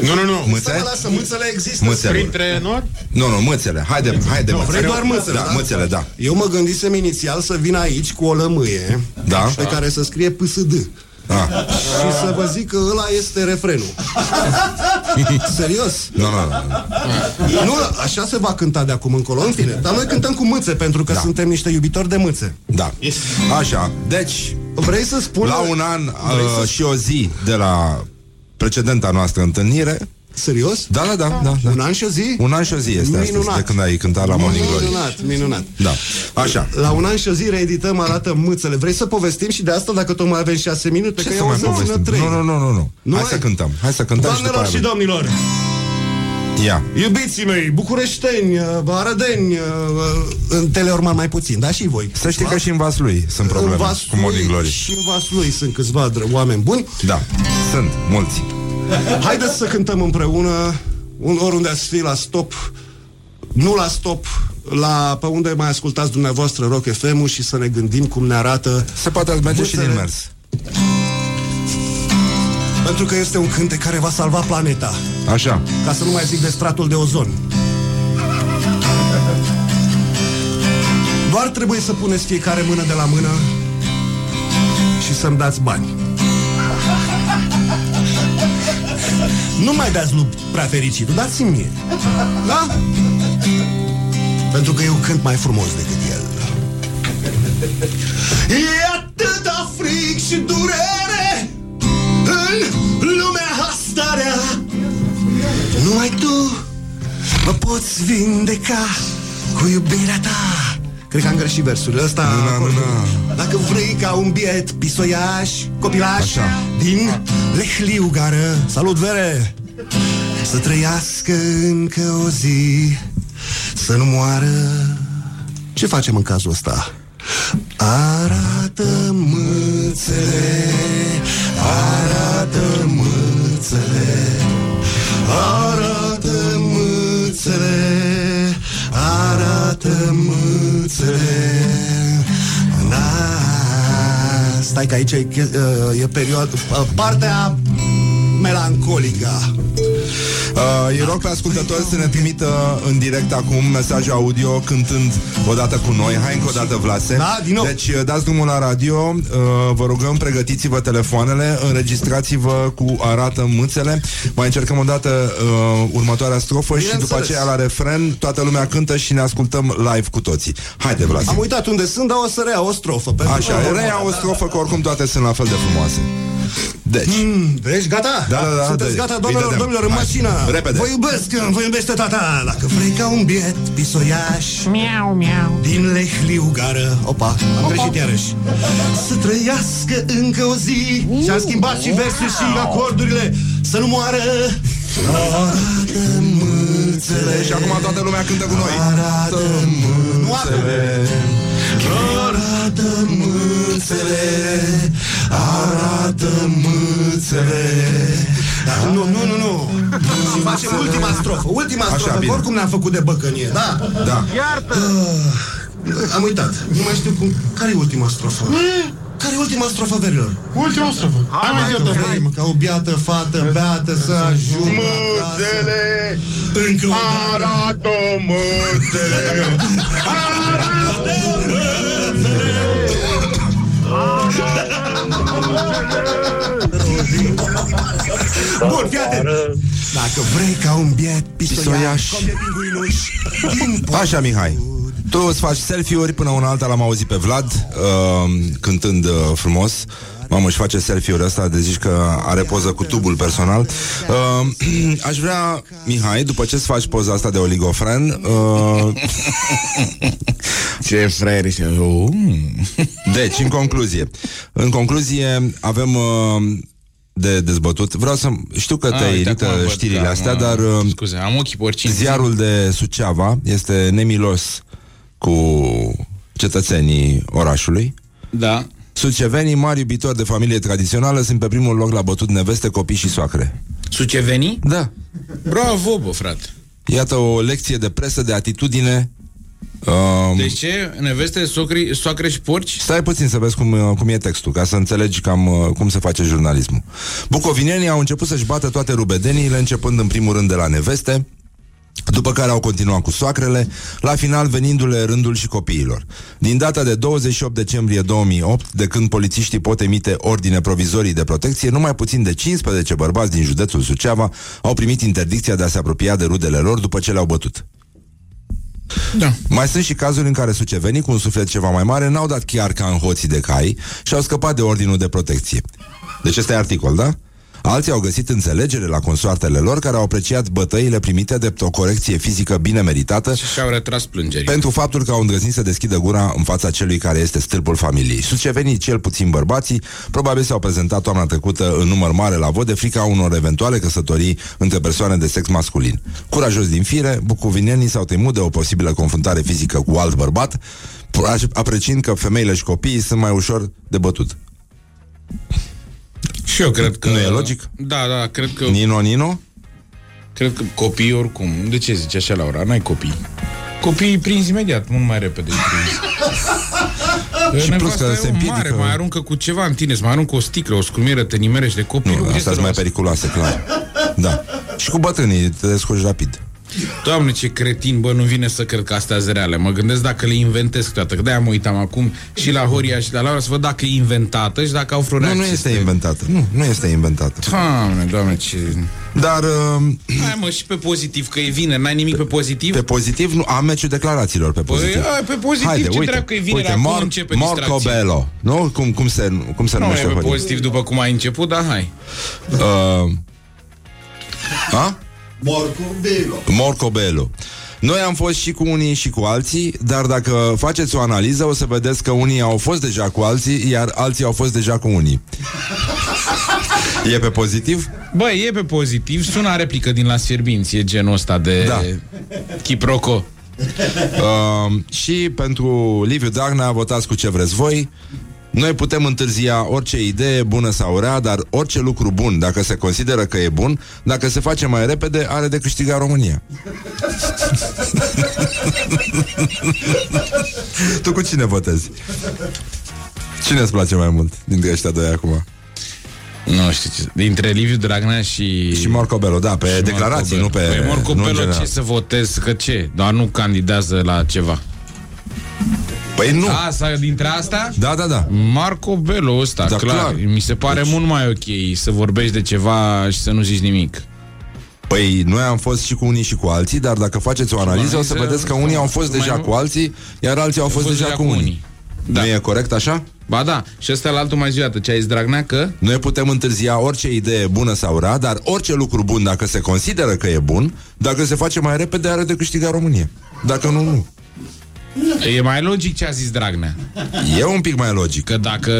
Nu, nu, nu. Mâțe? Să mă lasă, mâțele există. Mâțele. Printre nori? Nu, nu, mâțele. Haide, haide, Nu, mâțele. vrei doar mâțele, Da, da? mâțele, da. Eu mă gândisem inițial să vin aici cu o lămâie Da. pe care să scrie PSD. Ah. Și să vă zic că ăla este refrenul. Serios. Nu, nu, nu. Nu, așa se va cânta de acum încolo. În fine, dar noi cântăm cu mâțe pentru că Da. suntem niște iubitori de mâțe. Da. Așa, deci, Vrei să spun la un an Vrei uh, să... și o zi de la precedenta noastră întâlnire, Serios? da, da, da, da, da. Un an și o zi? Un an și o zi este astăzi, Minunat. de când ai cântat la Morning Glory. Minunat, minunat. Da, așa. La un an și o zi reedităm, arată mâțele. Vrei să povestim și de asta dacă tot mai avem șase minute? Ce că să eu mai o să țină povestim? trei. Nu, nu, nu, nu, nu. Nu Hai ai? să cântăm. Hai să cântăm și după Doamnelor aia și vedem. domnilor, Ia. iubiții mei, bucureșteni, uh, arădeni, uh, în Teleorman mai puțin, dar și voi. Să știi că și în Vaslui sunt în probleme Vaslui, cu Morning Glory. Și în Vaslui sunt câțiva dr- oameni buni. Da, sunt mulți. Haideți să cântăm împreună, un, oriunde ați fi la stop, nu la stop, la pe unde mai ascultați dumneavoastră Rock fm și să ne gândim cum ne arată Se poate merge și din Mâțele. mers. Pentru că este un cântec care va salva planeta Așa. Ca să nu mai zic de stratul de ozon Doar trebuie să puneți fiecare mână de la mână Și să-mi dați bani Nu mai dați lui prea fericit, dați-mi mie. Da? Pentru că eu cânt mai frumos decât el. E atâta fric și durere În lumea asta rea. Numai tu mă poți vindeca cu iubirea ta Cred că am greșit versurile ăsta Nu, nu, nu. Dacă vrei ca un biet pisoiaș, copilaș Așa. Din lehliu gară Salut, Vere! Să trăiască încă o zi Să nu moară Ce facem în cazul ăsta? Arată mâțele Arată mâțele Arată mâțele Arată mâțele. Na, Stai că aici e, che- e perioadă Partea melancolică Uh, îi rog pe ascultători să ne trimită în direct acum mesaje audio cântând odată cu noi. Hai încă o dată, Vlase. Da, din nou. Deci uh, dați drumul la radio, uh, vă rugăm, pregătiți-vă telefoanele, înregistrați-vă cu arată mâțele. Mai încercăm o dată uh, următoarea strofă și după Bineînțeles. aceea la refren toată lumea cântă și ne ascultăm live cu toții. Haide, Vlase. Am uitat unde sunt, dar o să rea o strofă pentru Așa, că- reia o strofă, că oricum toate sunt la fel de frumoase. Deci, Mm, Deci gata? Da, da, da, Sunteți de- gata, îi doamnelor, dădem. domnilor, în Hai. mașină Repede. Vă iubesc, vă iubește tata Dacă vrei ca un biet pisoiaș. Miau, miau. Din lehliu gară Opa, am greșit iarăși. Să trăiască încă o zi. Și-am schimbat și versul și acordurile. Să nu moară Arată mâțele. Și acum toată lumea cântă cu noi. Arată mâțele. Arată mâțele. Arată mâțele Dar nu, nu, nu, nu Și facem ultima strofă Ultima Așa, strofă, bine. că oricum ne-am făcut de băcănie Da? Da. Am uitat Nu mai știu cum Care e ultima strofă? Care e ultima strofă, verilor? Ultima strofă. Hai mai Dacă zi-o, vrei, Ca o biată fată, beată să ajungă acasă. Mâțele, Încă o dată arată mâțele. Bun, fii atent. Dacă vrei ca un biet Pisoiaș. pisoiaș Cum de pinguinuș Din Așa, Mihai. Tu îți faci selfie-uri până una alta l-am auzit pe Vlad uh, cântând uh, frumos. Mamă, își face selfie-uri ăsta de zici că are poză cu tubul personal. Uh, aș vrea, Mihai, după ce îți faci poza asta de oligofren, uh, Ce fraier și oh. deci, în concluzie, în concluzie avem uh, de dezbătut. Vreau să știu că te Ah, uite, irită acum văd știrile că am, astea, uh, dar uh, Scuze, am ochii porcini Ziarul de Suceava este nemilos cu cetățenii orașului. Da Sucevenii, mari iubitori de familie tradițională, sunt pe primul loc la bătut neveste, copii și soacre. Sucevenii? Da. Bravo, bă, frate Iată o lecție de presă, de atitudine. Um, Deci ce? Neveste, socri, soacre și porci? Stai puțin să vezi cum, uh, cum e textul, ca să înțelegi cam uh, cum se face jurnalismul. Bucovinienii au început să-și bată toate rubedeniile, începând în primul rând de la neveste, după care au continuat cu soacrele, la final venindu-le rândul și copiilor. Din data de 28 decembrie 2008, de când polițiștii pot emite ordine provizorii de protecție, numai puțin de 15 bărbați din județul Suceava au primit interdicția de a se apropia de rudele lor după ce le-au bătut. Da. Mai sunt și cazuri în care sucevenii cu un suflet ceva mai mare n-au dat chiar ca în hoții de cai și au scăpat de ordinul de protecție. Deci ăsta e articol, da? Alții au găsit înțelegere la consoartele lor care au apreciat bătăile primite de o corecție fizică bine meritată Și și-au retras plângerii. pentru faptul că au îndrăznit să deschidă gura în fața celui care este stâlpul familiei. Sucevenii, cel puțin bărbații, probabil s-au prezentat toamna trecută în număr mare la vot de frica unor eventuale căsătorii între persoane de sex masculin. Curajos din fire, bucovinenii s-au temut de o posibilă confruntare fizică cu alt bărbat, apreciind că femeile și copiii sunt mai ușor de bătut. Și eu cred că... Nu e logic? Da, da, cred că... Nino, Nino? Cred că copiii oricum. De ce zici așa, Laura? N-ai copii. Copiii prinzi imediat, mult mai repede îi prinzi. Și plus Nevasta că e se o împiedică. Mare, mai aruncă cu ceva în tine, îți mai aruncă o sticlă, o scrumieră, te nimerești de copii. Nu, asta sunt mai periculoase, clar. Da. Și cu bătrânii te descurci rapid. Doamne, ce cretin, bă, nu vine să cred că astea sunt reale. Mă gândesc dacă le inventez câteodată, că de-aia mă uitam acum și la Horia și la Laura să văd dacă e inventată și dacă au vreo Nu, reacție. nu este inventată. Nu, nu este inventată. Doamne, doamne, ce... Dar uh, Hai mă, și pe pozitiv, că e vineri, n-ai nimic pe pozitiv? pe pozitiv, nu, am meciul declarațiilor pe pozitiv. ai, pe pozitiv, ce dracu că e vineri, acum începe Marco distracția. Bello. Nu? Cum, cum se, cum se Nu e numește pe Horia? pozitiv după cum ai început, dar hai. Uh, a? Morcobelo. Morcobello. Noi am fost și cu unii și cu alții, dar dacă faceți o analiză, o să vedeți că unii au fost deja cu alții, iar alții au fost deja cu unii. E pe pozitiv? Bă, e pe pozitiv, sună a replică din Las Fierbinți, e genul ăsta de Da. chiproco. Uh, și pentru Liviu Dragnea votați cu ce vreți voi. Noi putem întârzia orice idee bună sau rea, dar orice lucru bun, dacă se consideră că e bun, dacă se face mai repede, are de câștigat România. tu cu cine votezi? Cine îți place mai mult dintre ăștia doi acum? Nu știu ce. Dintre Liviu Dragnea și... Și Marco Bello, da, pe declarații, nu pe... Păi Marco nu în Bello general. ce să votez, că ce? Doar nu candidează la ceva. Păi nu. Asta, dintre astea? Da, da, da. Marco Bello ăsta, Da, clar. clar. Mi se pare Deci- mult mai ok să vorbești de ceva și să nu zici nimic. Păi noi am fost și cu unii și cu alții, dar dacă faceți o analiză, o să analiză, vedeți că unii au fost mai deja mult. cu alții, iar alții au fost, deja, cu unii. Da. Nu e corect așa? Ba da, și ăsta la altul mai zi o dată. Ce ai zis, Dragnea, că? Noi putem întârzia orice idee bună sau rea, dar orice lucru bun, dacă se consideră că e bun, dacă se face mai repede, are de câștigat România. Dacă nu, nu. E mai logic ce a zis Dragnea. E un pic mai logic. Că dacă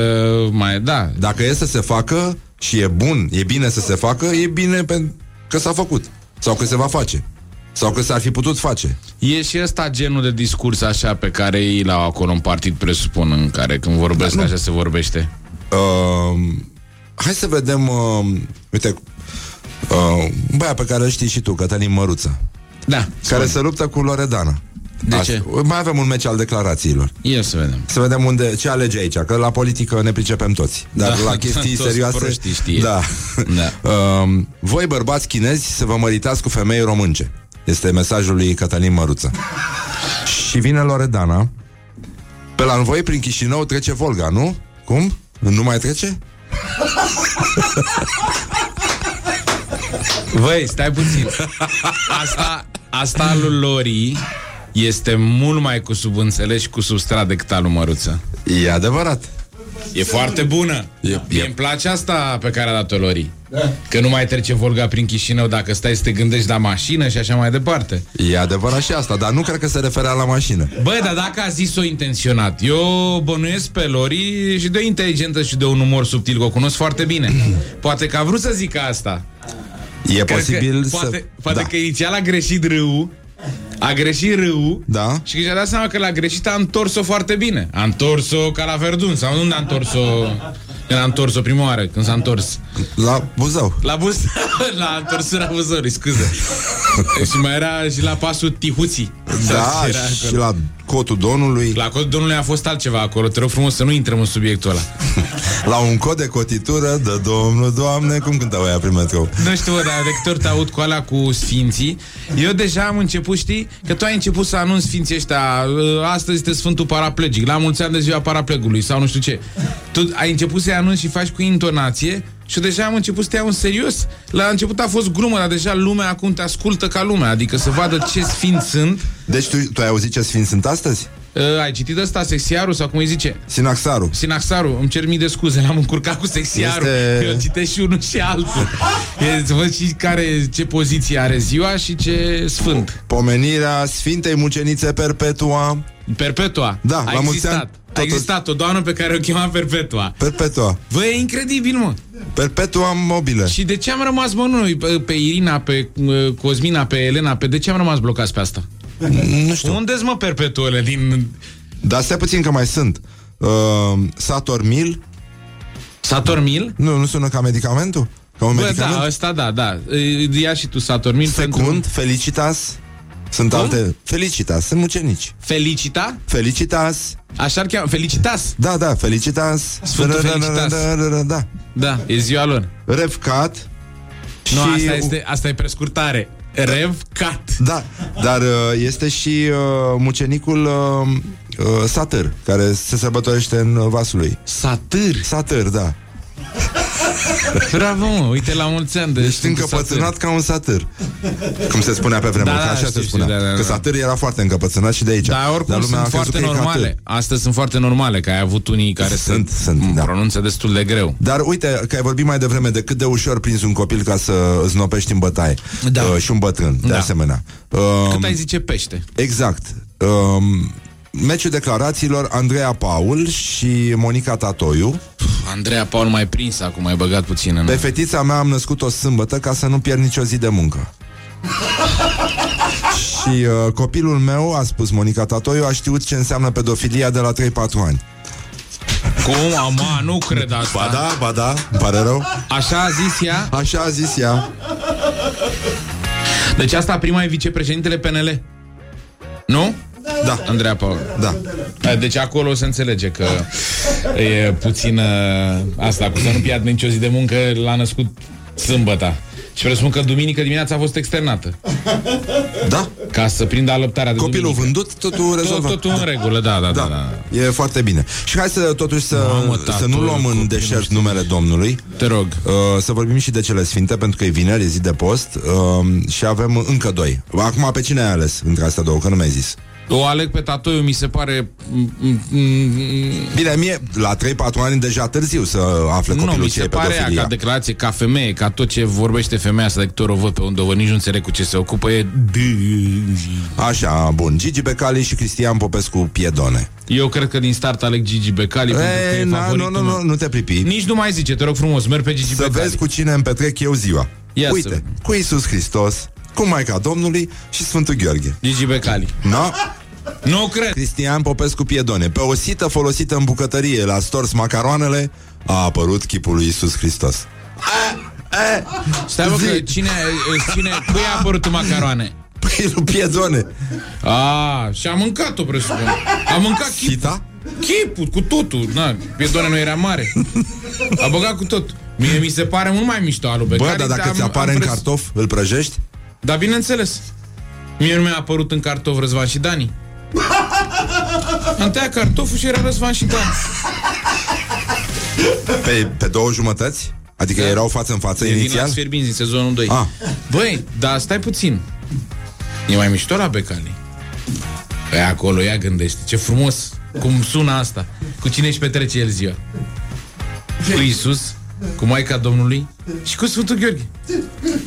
mai... Da, Dacă e să se facă și e bun, e bine să se facă, e bine pentru că s-a făcut. Sau că se va face. Sau că s-ar fi putut face. E și ăsta genul de discurs așa pe care ei l-au acolo în partid, presupun, în care când vorbesc Da, nu. așa se vorbește. Uh, hai să vedem, uh, uite, uh, băia pe care îl știi și tu, Cătălin Măruță, Da, care se luptă cu Loredana. De ce? Mai avem un meci al declarațiilor. Ia să vedem. Să vedem unde, ce alege aici, că la politică ne pricepem toți. Dar Da, la chestii toți serioase... proștii știe. Da. Da. Uh, voi, bărbați chinezi, să vă măritați cu femei românce. Este mesajul lui Cătălin Măruță. și vine Loredana. Pe la voi, prin Chișinău, trece Volga, nu? Cum? Nu mai trece? Voi, stai puțin. Asta, asta al lui Lori este mult mai cu subînțeles și cu substrat decât al lui Măruță. E adevărat. E foarte bună. E- Mie e- îmi place asta pe care a dat-o Lori. Da. Că nu mai trece Volga prin Chișinău dacă stai să te gândești la mașină și așa mai departe. E adevărat și asta, dar nu cred că se referea la mașină. Băi, dar dacă a zis-o intenționat, eu bănuiesc pe Lori și de o inteligentă și de un umor subtil, că o cunosc foarte bine. Poate că a vrut să zică asta. E Cred posibil că, să... Poate, poate da. că inițial a greșit râul a greșit râul Da. și când și-a dat seama că l-a greșit, a întors-o foarte bine. A întors-o ca la Verdun, sau nu a întors-o... Când a întors-o prima oară, când s-a întors. La Buzău. La bus, la întorsura Buzăului, scuze. și mai era și la pasul Tihuții. Da, Era și acolo. la Cotul Donului. La codul domnului a fost altceva acolo. Te rog frumos să nu intrăm în subiectul ăla. La un cod de cotitură de Domnul, Doamne, cum cântau aia prin metrou? Nu știu, bă, dar de câte ori te aud cu alea cu sfinții, eu deja am început, știi, că tu ai început să anunți sfinții ăștia, "Uh, astăzi este Sfântul Paraplegic, la mulți ani de ziua paraplegului, sau nu știu ce. Tu ai început să-i anunți și faci cu intonație și eu deja am început să te iau în serios. La început a fost glumă, dar deja lumea acum te ascultă ca lumea, adică să vadă ce sfinți sunt. Deci tu, tu ai auzit ce sfinți sunt astăzi? Uh, ai citit ăsta, sexiarul, sau cum îi zice? Sinaxarul. Sinaxarul, îmi cer mii de scuze, l-am încurcat cu sexiarul. Este- Eu citesc și unul și altul. E, să văd și care, ce poziție are ziua și ce sfânt. Pomenirea Sfintei Mucenițe Perpetua. Perpetua. Da, a la mulți existat. Ani, A tot- existat o doamnă pe care o chema Perpetua. Perpetua. Bă, e incredibil, mă. Perpetua mobilă. Și de ce am rămas, mă, noi, pe, pe Irina, pe uh, Cosmina, pe Elena, pe de ce am rămas blocați pe asta? Nu știu. Unde-s, mă, perpetuele din... Dar stai puțin că mai sunt. Uh, Satormil. Satormil? Nu, nu sună ca medicamentul? Ca un Bă, medicament? da, ăsta da, da. Ia și tu Satormil Secund, pentru... Felicitas. Sunt Cum? alte... Felicitas, sunt mucenici. Felicita? Felicitas. Așa-l cheamă, Felicitas. Da, da, Felicitas. Sfântul Felicitas. Da. Da, e ziua lor. Revcat. Nu, și- asta, este, asta e prescurtare. Rev Cat. Da, dar uh, este și uh, mucenicul uh, uh, Satâr, care se sărbătorește în vasul lui. Satâr. Satâr, da. Bravo, mă, uite la mulți ani de Ești Sfântul încăpățânat ca un satâr Cum se spunea pe vremuri, Da, că da, așa știu, se știu, spunea da, da, Că da. satâr era foarte încăpățânat și de aici Dar oricum Dar lumea sunt a crezut foarte că e normale. catâr. Astăzi sunt foarte normale, că ai avut unii care Sunt, se sunt, da. pronunță destul de greu. Dar uite, că ai vorbit mai devreme de cât de ușor prinzi un copil ca să îți nopești în bătaie Da. uh, Și un bătrân, de Da. asemenea uh, Cât ai zice pește? Exact uh, Meciul declarațiilor Andreea Paul și Monica Tatoiu Andreea Paul mai prins acum, mai băgat puțin în... Pe fetița mea am născut o sâmbătă ca să nu pierd nicio zi de muncă. și uh, copilul meu, a spus Monica Tatoiu, aș știut ce înseamnă pedofilia de la 3-4 ani. Cum? Ama, nu cred asta. Ba da, ba da, îmi pare rău. Așa a zis ea? Așa a zis ea. Deci asta prima e vicepreședintele PNL. Nu? Da, Andreea Paul. da. Deci acolo se înțelege că e puțin uh, asta, cu să nu pierd nicio zi de muncă, l-a născut sâmbăta. Și presupun că duminică dimineața a fost externată. Da, Ca să prindă alăptarea de copilul duminică. vândut, totul Tot, rezolvat. totul în regulă, da, da, da. Da, da. e foarte bine. Și hai să totuși să, Mamă, să tatu, nu luăm în copilul deșert știu. numele Domnului. Te rog. Uh, să vorbim și de cele sfinte, pentru că e vineri, e zi de post uh, și avem încă doi. Acum pe cine ai ales între astea două, că nu mi-ai zis. O aleg pe tatoiu, mi se pare... m- m- m- Bine, mie la 3-4 ani deja târziu să afle Nu, copilul mi ce se e pare ea, pedofilia. ca declarație, ca femeie, ca tot ce vorbește femeia asta, de câte ori o văd pe unde o văd, nici nu înțeleg cu ce se ocupă, e... Așa, bun. Gigi Becali și Cristian Popescu Piedone. Eu cred că din start aleg Gigi Becali, pentru că Ei, e na, nu, favoritul nu, nu, meu. nu te pripi. Nici nu mai zice, te rog frumos, merg pe Gigi Să Becali. vezi cu cine îmi petrec eu ziua. Ia să Uite, vedem. cu Isus Hristos, cu Maica Domnului și Sfântul Gheorghe. Gigi Becali. No? Nu cred. Cristian Popescu Piedone. Pe o sită folosită în bucătărie la stors macaroanele, a apărut chipul lui Isus Hristos. Stai mă, că cine, cine, cui a apărut în macaroane? Păi lui Piedone. A, și a mâncat-o, presupun. A mâncat chip, Sita? chipul, cu totul. Na, Piedone nu era mare. A băgat cu tot. Mie mi se pare mult mai mișto alu Bă, Becali. dar dacă am- ți apare am în pres- cartof, îl prăjești? Da, bineînțeles. Mie nu mi-a apărut în cartof Răzvan și Dani. Am tăiat cartoful și era Răzvan și Dani. Pe, pe două jumătăți? Adică Da. erau față în față E vin la inițial? Sfierbinzi în sezonul 2. Ah. Băi, dar stai puțin. E mai mișto la Becali. Păi acolo, ia gândește. Ce frumos. Cum sună asta. Cu cine își petrece el ziua? Cu Isus, cu Maica Domnului și cu Sfântul Gheorghe.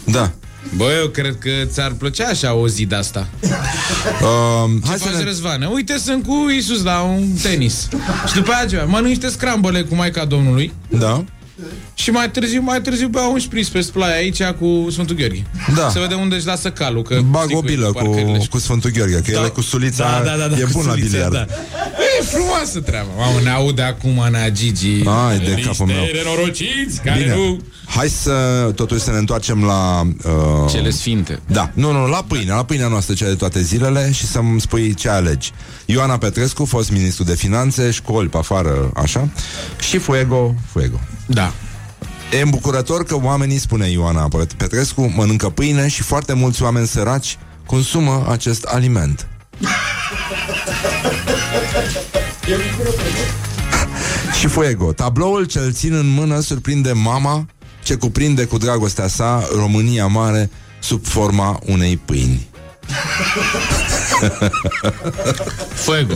Da. Bă, eu cred că ți-ar plăcea așa o zi de asta. Uh, Ce hai să faci, ne... Răzvane? Uite, sunt cu Isus la un tenis. și după aceea, mănânci niște scrambele cu Maica Domnului Da. și mai târziu, mai târziu beau un șpriț pe splaie aici cu Sfântul Gheorghe. Da. Să vedem unde își lasă calul. Că Bag știi o cum e bilă cu, parcările și- cu Sfântul Gheorghe, că el e cu sulița, e cu bun la sulița, biliard. Da. E frumoasă treaba. Mamă, ne aude acum Ana Gigi. Ai de Niște capul meu. nenorociți care Bine. nu... Hai să totuși să ne întoarcem la... Uh, Cele sfinte. Da, nu, nu, la pâine, la pâinea noastră cea de toate zilele și să-mi spui ce alegi. Ioana Petrescu, fost ministru de finanțe, școli pe afară, așa, și Fuego, Fuego. Da. E îmbucurător că oamenii, spune Ioana Petrescu, mănâncă pâine și foarte mulți oameni săraci consumă acest aliment. și Fuego. Tabloul ce-l țin în mână surprinde mama ce cuprinde cu dragostea sa România mare sub forma unei pâini. Fuego.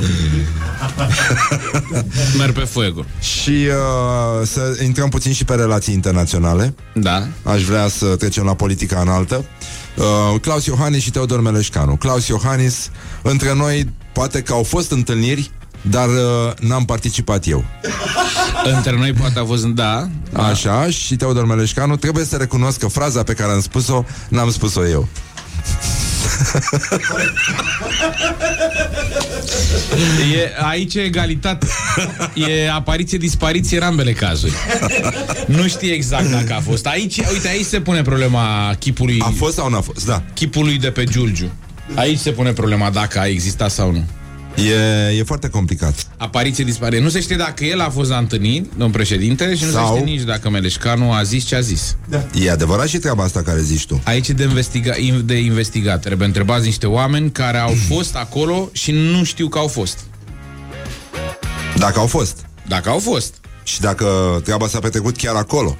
Merg pe Fuego. Și uh, să intrăm puțin și pe relații internaționale. Da. Aș vrea să trecem la politica înaltă. Uh, Claus Iohannis și Teodor Meleșcanu. Claus Iohannis, între noi, poate că au fost întâlniri, dar uh, n-am participat eu. Între noi poate a fost... Da. Așa, și Teodor Meleșcanu trebuie să recunosc că fraza pe care am spus-o, n-am spus-o eu. E, aici e egalitate. E apariție-dispariție în ambele cazuri. Nu știi exact dacă a fost. Aici, uite, aici se pune problema chipului, A fost sau n-a fost? Da. chipului de pe Giulgiu. Aici se pune problema dacă a existat sau nu. E, e foarte complicat. Apariție dispare. Nu se știe dacă el a fost la întâlniri, domn președinte, și nu Sau- se știe nici dacă Meleșcanu a zis ce a zis. E adevărat și treaba asta care zici tu. Aici e de, investiga- de investigat. Trebuie întrebați niște oameni care au fost acolo și nu știu că au fost. Dacă au fost. Dacă au fost. Și dacă treaba s-a petrecut chiar acolo.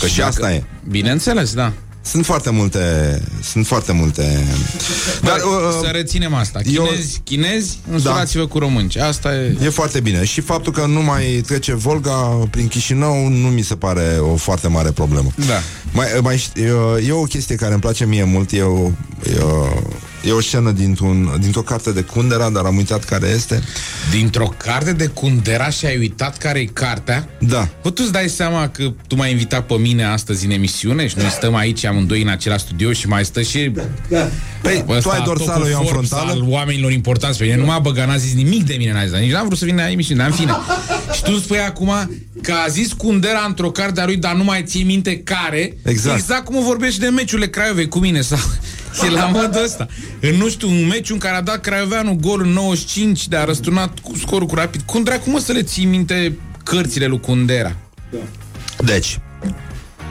Că și, dacă- asta e. Bineînțeles, da. Sunt foarte multe... Sunt foarte multe... Dar, Dar, uh, să reținem asta. eu- Chinezi, chinezi, însurați-vă cu românci. Asta e... E foarte bine. Și faptul că nu mai trece Volga prin Chișinău nu mi se pare o foarte mare problemă. Da. Mai, mai, ști- e, e o chestie care îmi place mie mult, e o, e o, e o scenă dintr-un, dintr-o carte de Kundera, dar am uitat care este. Dintr-o carte de Kundera și ai uitat care e cartea? Da. Bă, tu îți dai seama că tu m-ai invitat pe mine astăzi în emisiune și noi stăm aici amândoi în același studio și mai stă și... Păi, tu ai dorsală, eu am Forbes frontală. Al oamenilor importanți pe mine. Nu m-a băgat, n-a zis nimic de mine, n-a zis, nici n-am vrut să vin la emisiune, dar în fine. și tu spui acum că a zis Kundera într-o carte a lui, dar nu mai ții minte care. Exact. Exact cum vorbești de meciurile Craiovei cu mine sau... E la modul ăsta. În, nu știu, un meciu în care a dat Craioveanu gol în 95 de a răsturnat cu scorul cu rapid. Cum dracu mă să le ții minte cărțile lui Kundera? Deci,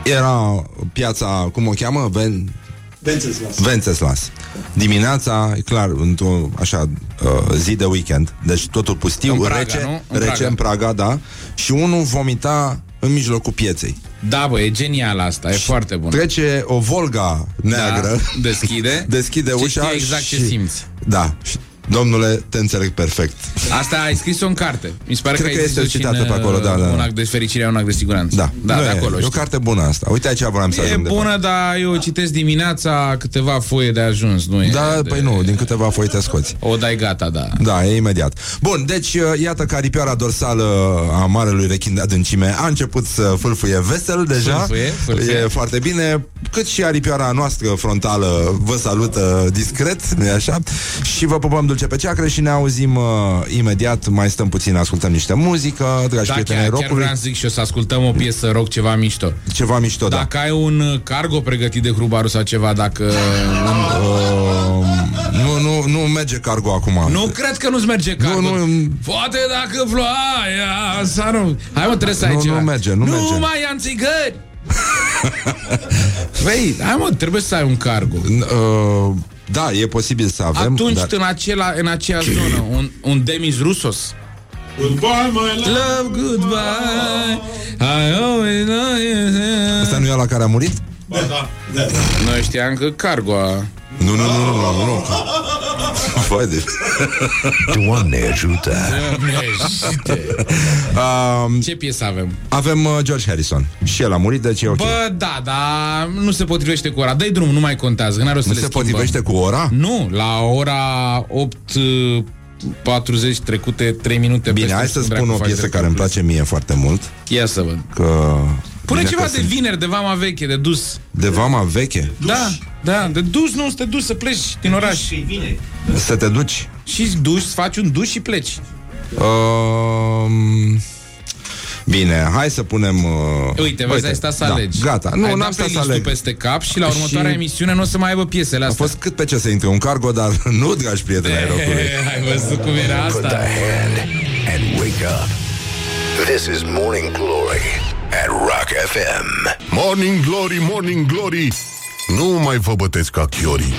era piața, cum o cheamă? Ven... Venceslas. Venceslas. Dimineața, e clar, într-o așa uh, zi de weekend, deci totul pustiu, În Praga, rece, nu? În rece Praga. în Praga, da, și unul vomita în mijlocul pieței. Da, bă, e genial asta, e foarte bun. Trece o Volga neagră, Da, deschide. deschide Și ușa știe exact și... ce simți. Da, și, domnule, te înțeleg perfect. Asta ai scris-o în carte. Mi se pare Cred că, că ai este zis-o și citată în, pe acolo, da, da. Un act de fericire, un act de siguranță. Da, da nu de e, acolo. E o știu. carte bună asta. Uite aici vreau să E ajung de fapt. bună, dar eu citesc dimineața câteva foie de ajuns, nu e? Da, de... păi nu, din câteva foi te scoți. O dai gata, da. Da, e imediat. Bun, deci uh, iată că aripioara dorsală a marelui rechin de adâncime a început să fâlfâie vesel deja. Fâlfâie, fâlfâie. E foarte bine. Cât și aripioara noastră frontală vă salută discret, nu așa? Și vă pupăm dulce pe ceacră și ne auzim uh, imediat. Mai stăm puțin, ascultăm niște muzică, dragi Da, prieteni ai chiar, chiar rockului. vreau să zic și eu să ascultăm o piesă rock ceva mișto. Ceva mișto, da. Dacă ai un uh, cargo pregătit de Hrubaru sau ceva, dacă... Uh, nu, nu, nu merge cargo acum. Nu cred că nu-ți merge cargo. Nu, nu. Poate dacă ploaia să nu... Hai mă, trebuie să ai Nu, ceva. nu merge, nu nu merge. mai am țigări! Băi, hai mă, trebuie să ai un cargo. Uh, da, e posibil să avem. Atunci, dar... în, acela, în aceeași zonă, un, un Demis Rusos. Goodbye, my love. Love, goodbye, I always know you. Asta nu e la care a murit? Ba, da. da. Noi știam că cargo a... Nu, nu, nu, nu, nu, nu. Vai de... Doamne ajută! Um, Ce piesă avem? avem uh, George Harrison. Și el a murit, deci e ok. Bă, da, dar nu se potrivește cu ora. Dă-i drum, nu mai contează, că n-are rost nu să se le schimbăm. potrivește cu ora? Nu, la ora 8 uh, 40 trecute 3 minute Bine, peste hai să cum spun dracu o faci piesă drept care îmi plus. place mie foarte mult. Ia să văd. Că Pune Bine ceva că de sunt. vineri, de vama veche, de dus. De vama veche? Da, da, de dus, nu, să te duci să pleci din oraș. Să te duci? Și duci, faci un duș și pleci. Um, bine, hai să punem... Uh, Uite, vezi, ai stat să da, alegi. Gata, nu, ai n-am dat stat să playlist-ul aleg. peste cap și la următoarea Și- emisiune nu o să mai aibă piesele A astea. fost cât pe ce să intre un cargo, dar nu, dragi prieteni ai locului. Ai văzut cum era Put the asta? hand and wake up. This is Morning Glory at Rock FM. Morning Glory, Morning Glory Nu mai vă bătesc ca chiorii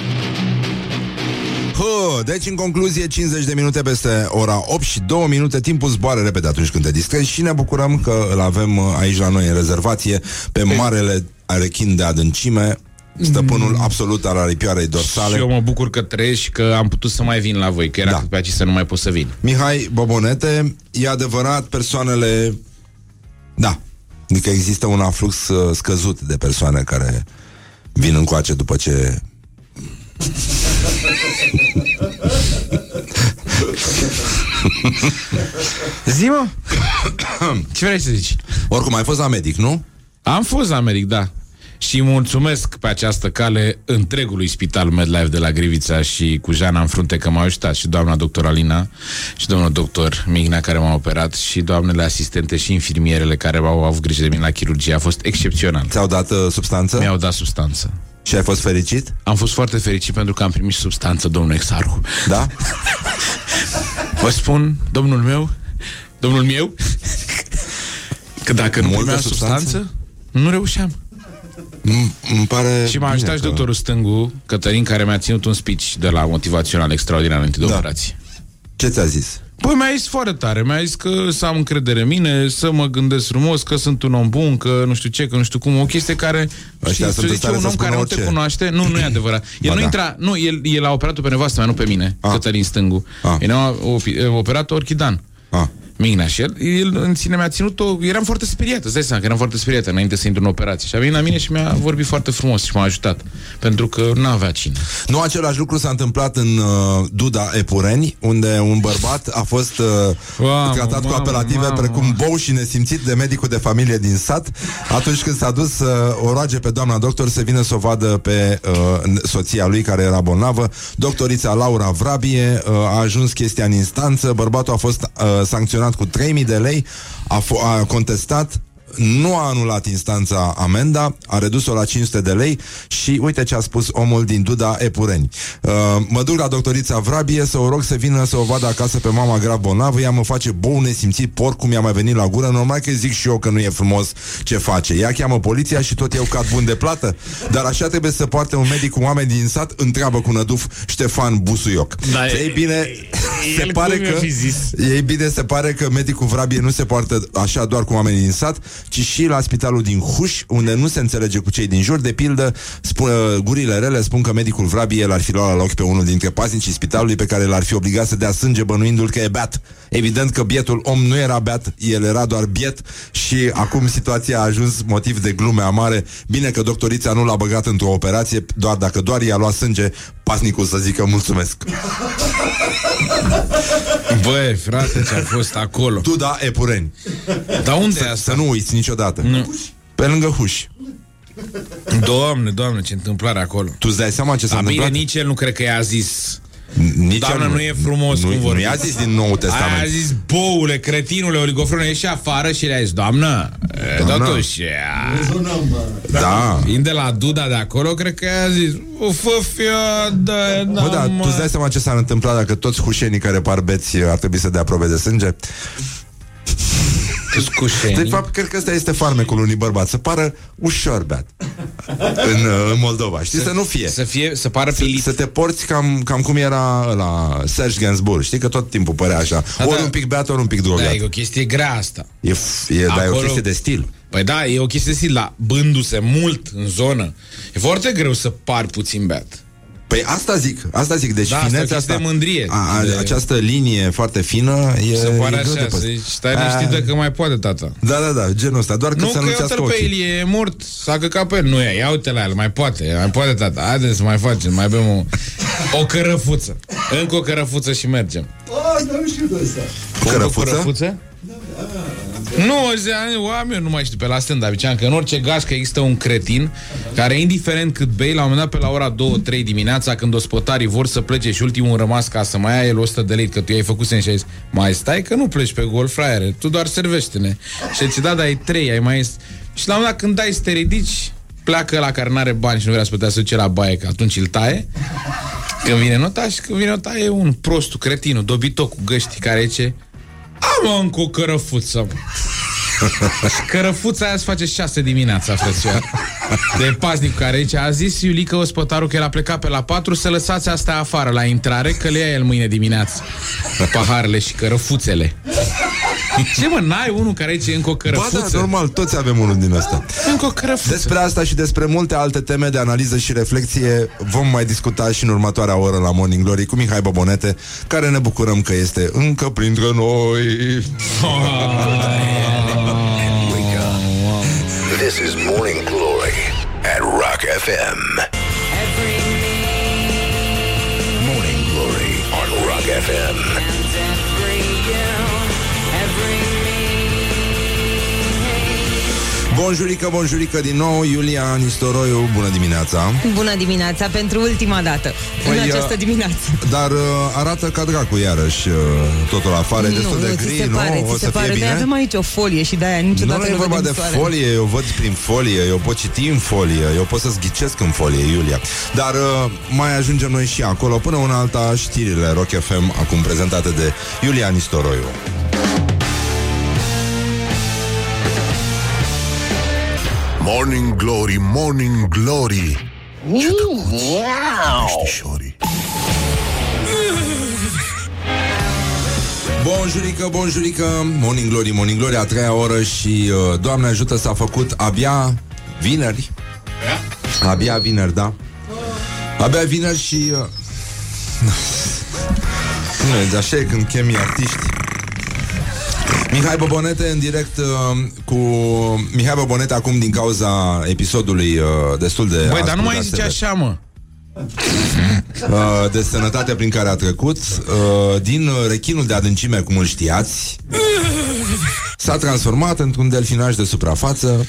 Hă, deci, în concluzie, 50 de minute peste ora 8 și 2 minute, timpul zboară repede atunci când te distrezi și ne bucurăm că îl avem uh, aici la noi în rezervație pe marele arechin de adâncime, stăpânul absolut al aripioarei dorsale. Și eu mă bucur că trăiesc și că am putut să mai vin la voi, că era Da. da. pe aici să nu mai pot să vin. Mihai Bobonete, e adevărat, persoanele... Da, adică există un aflux uh, scăzut de persoane care vin încoace după ce... Zi, mă! Ce vrei să zici? Oricum, ai fost la medic, nu? Am fost la medic, da. Și mulțumesc pe această cale întregului spital MedLife de la Grivița și cu Jana în frunte că m-au ajutat și doamna doctor Alina și domnul doctor Mignea care m-a operat și doamnele asistente și infirmierele care m-au avut grijă de mine la chirurgie. A fost excepțional. Ți-au dat uh, substanță? Mi-au dat substanță. Și ai fost fericit? Am fost foarte fericit pentru că am primit substanță, domnul Exaru. Da? Vă spun, domnul meu, domnul meu, că dacă nu Multă primeam substanță? substanță, nu reușeam. M- îmi pare Și m-a bine ajutat și că- doctorul Stângu, Cătălin, care mi-a ținut un speech de la motivațional extraordinar înainte de Da. operație. Ce ți-a zis? Păi mi-a zis foarte tare, mi-a zis că să am încredere în mine, să mă gândesc frumos, că sunt un om bun, că nu știu ce, că nu știu cum, o chestie care... Ăștia știi, sunt să în zice stare un să om spună care nu te orice. cunoaște, nu, nu e adevărat. El Ba nu da. intra, nu, el, el a operat-o pe nevastă mea, nu pe mine, Ah. Cătălin Stângu. Ah. El a opi- operat Orchidan. Ah. Mignea și el, el în ține mi-a ținut-o, eram foarte speriat, îți dai seama că eram foarte speriat înainte să intru în operație. Și a venit la mine și mi-a vorbit foarte frumos și m-a ajutat. Pentru că nu avea cine. Nu același lucru s-a întâmplat în uh, Duda Epureni, unde un bărbat a fost uh, Mamă, tratat cu mamă, apelative mamă. precum bou și nesimțit de medicul de familie din sat, atunci când s-a dus să o roage pe doamna doctor să vină să o vadă pe uh, soția lui care era bolnavă. Doctorița Laura Vrabie uh, a ajuns chestia în instanță, bărbatul a fost uh, sancționat cu 3000 de lei, a, f- a contestat nu a anulat instanța amenda, a redus-o la 500 de lei și uite ce a spus omul din Duda Epureni. Uh, mă duc la doctorița Vrabie să o rog să vină să o vadă acasă pe mama grav bolnavă, ea mă face bou nesimțit, porc cum i-a mai venit la gură, normal că zic și eu că nu e frumos ce face. Ea cheamă poliția și tot eu cad bun de plată, dar așa trebuie să poarte un medic cu oameni din sat, întreabă cu năduf Ștefan Busuioc. Da, Ei bine, se el pare cum i-a că fi zis? ei bine, se pare că medicul Vrabie nu se poartă așa doar cu oamenii din sat, ci și la spitalul din Huș, unde nu se înțelege cu cei din jur. De pildă, spun, gurile rele spun că medicul Vrabie l-ar fi luat la loc pe unul dintre paznicii spitalului pe care l-ar fi obligat să dea sânge bănuindu-l că e beat. Evident că bietul om nu era beat, el era doar biet și acum situația a ajuns motiv de glume amare. Bine că doctorița nu l-a băgat într-o operație, doar dacă doar i-a luat sânge, pasnicul să zică mulțumesc. Băi, frate, ce a fost acolo. Duda Epureni. Dar unde e Să, asta? să nu uiți niciodată. Nu. Pe lângă Huș. Doamne, doamne, ce întâmplare acolo. Tu îți dai seama ce s-a A bine, întâmplat? nici el nu cred că i-a zis. Nici Doamne, el nu e frumos nu, cum nu vorbiți. i-a zis din Nou Testament. Aia a zis, boule, cretinule, oligofrene, ieși afară și le-a zis, doamnă, Doamnă. totuși, Da. fiind de la Duda de acolo, cred că i-a zis, o fă fia, da, da, Bă, da, tu îți dai seama ce s-ar întâmpla dacă toți hușenii care par beți ar trebui să dea probe de sânge? Scușeni. De fapt, cred că ăsta este farmecul unui bărbat, să pară ușor beat în, uh, în Moldova, știi? Să, nu fie. Să fie, să pară Să, pilit. să te porți cam, cam cum era la Serge Gainsbourg, știi că tot timpul părea așa. Da, ori da. un pic beat, ori un pic drogat. Da, e o chestie grea asta. E, f- e, dar e o Acolo- chestie de stil. Păi da, e o chestie de stil, la bându-se mult în zonă, e foarte greu să pari puțin beat. Păi asta zic, asta zic, deci Da, asta e o finețea chestie asta, de mândrie. A, a, De- această linie foarte fină e Se pare e greu de așa, păstrat. să zici, stai liniștită că mai poate tata. Da, da, da, genul ăsta, doar că Nu, să că nu-ți iau-te-l ască pe ochii. Ilie, e mort, s-a căcat pe el. Nu e, ia uite la el, mai poate, mai poate tata. Haideți să mai facem, mai bem o, o cărăfuță. Încă o cărăfuță și mergem. Cărăfuță? Cărăfuță? Nu, zicea, oameni, nu mai știu pe la stand ziceam că în orice gașcă există un cretin care, indiferent cât bei, la un moment dat pe la ora 2-3 dimineața, când ospătarii vor să plece și ultimul rămas ca să mai ai el 100 de lei, că tu i-ai făcut și ai zis, mai stai că nu pleci pe gol, fraiere, tu doar servește-ne. Și ce da, dar ai 3, ai mai... Și la un moment dat când dai să te ridici, pleacă la care n-are bani și nu vrea să putea să duce la baie, că atunci îl taie. Când vine notaș și când vine notaș e un prostul, cretinul, dobitoc cu găști care ce am încă o cărăfuță. mă." Și Cărăfuța aia se face 6 dimineața, frățioară. De paznic care aici a zis Iulica Ospătaru că el a plecat pe la 4 să lăsați astea afară la intrare, că le ia el mâine dimineață. Paharele și cărăfuțele. Ce mă, n-ai unul care aici e încă o Ba cărăfuță? da, normal, toți avem unul din ăsta. Încă o cărăfuță. Despre asta și despre multe alte teme de analiză și reflexie vom mai discuta și în următoarea oră la Morning Glory cu Mihai Bobonete, care ne bucurăm că este încă printre noi. This is Morning Glory at Rock FM. Morning Glory on Rock FM. Bonjurică, bonjurică din nou, Iulia Nistoroiu, bună dimineața. Bună dimineața pentru ultima dată Păi, În uh, această dimineață Dar uh, arată ca dracu iarăși uh, totul afară, e destul de ți gri, se nu? pare, o ți să se pare. fie Noi bine? avem aici o folie și de-aia niciodată Nu, nu e vorba vedem de soarele. folie, eu văd prin folie, eu pot citi în folie, eu pot să-ți ghicesc în folie, Iulia. Dar uh, mai ajungem noi și acolo, până una alta, știrile Rock FM, acum prezentate de Iulia Nistoroiu. Morning Glory, Morning Glory Ce Peștișorii Bonjurică, bonjurică, Morning Glory, Morning Glory, a treia oră și uh, Doamne ajută s-a făcut abia vineri. Abia vineri, da. Abia vineri și... Uh, nu, așa e când chemi artiști. Mihai Bobonete în direct uh, cu Mihai Bobonete acum din cauza episodului uh, destul de Băi, dar nu mai ascultat zice de- așa, mă. uh, de sănătate prin care a trecut uh, din uh, rechinul de adâncime, cum îl știați, s-a transformat într-un delfinaj de suprafață.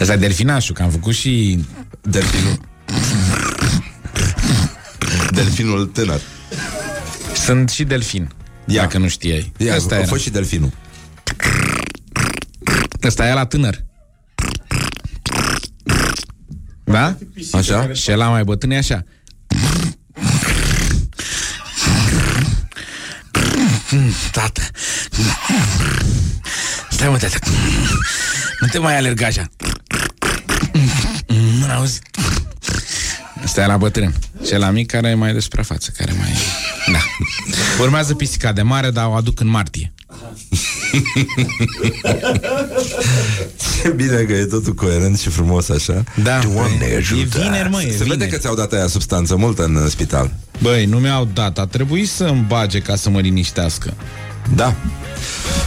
Asta e delfinașul, că am făcut și... Delfinul. Delfinul tânăr. Sunt și delfin. Ia. Dacă nu știai. Ia, Asta a era. fost și delfinul. Ăsta e la tânăr. Da? Așa? Și la mai bătrân e așa. Tată. Stai mă, tată. Nu te mai alerga așa. Nu auzi. Asta e la bătrân. Și la mic care e mai despre față, care mai... Da. Urmează pisica de mare, dar o aduc în martie. Ce bine că e totul coerent și frumos așa. Da. Doamne e ajută. vineri, mă, e Se vede vineri. că ți-au dat aia substanță multă în uh, spital. Băi, nu mi-au dat, a trebuit să-mi bage ca să mă liniștească. Da.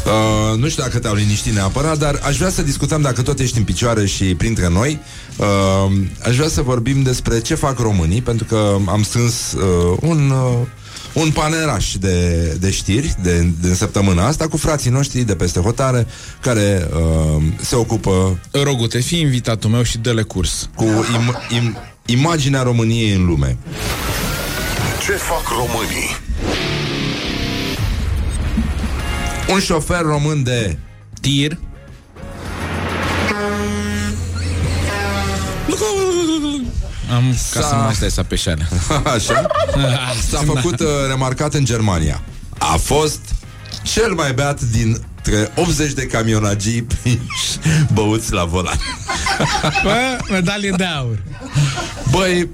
Uh, nu știu dacă te-au liniștit neapărat, dar aș vrea să discutăm, dacă tot ești în picioare și printre noi, uh, aș vrea să vorbim despre ce fac românii, pentru că am strâns uh, un, uh, un paneraș de, de știri de, de săptămâna asta cu frații noștri de peste hotare, care uh, se ocupă Rogute, fii invitatul meu și dă-le curs. cu im, im, imaginea României în lume. Ce fac românii? Un șofer român de Tir. Am ca S-a- să nu mai stai să apeșeală. Așa? S-a făcut uh, remarcat în Germania. A fost cel mai beat dintre 80 de camionagii prinși băuți la volan. Bă, medalie de aur. Băi,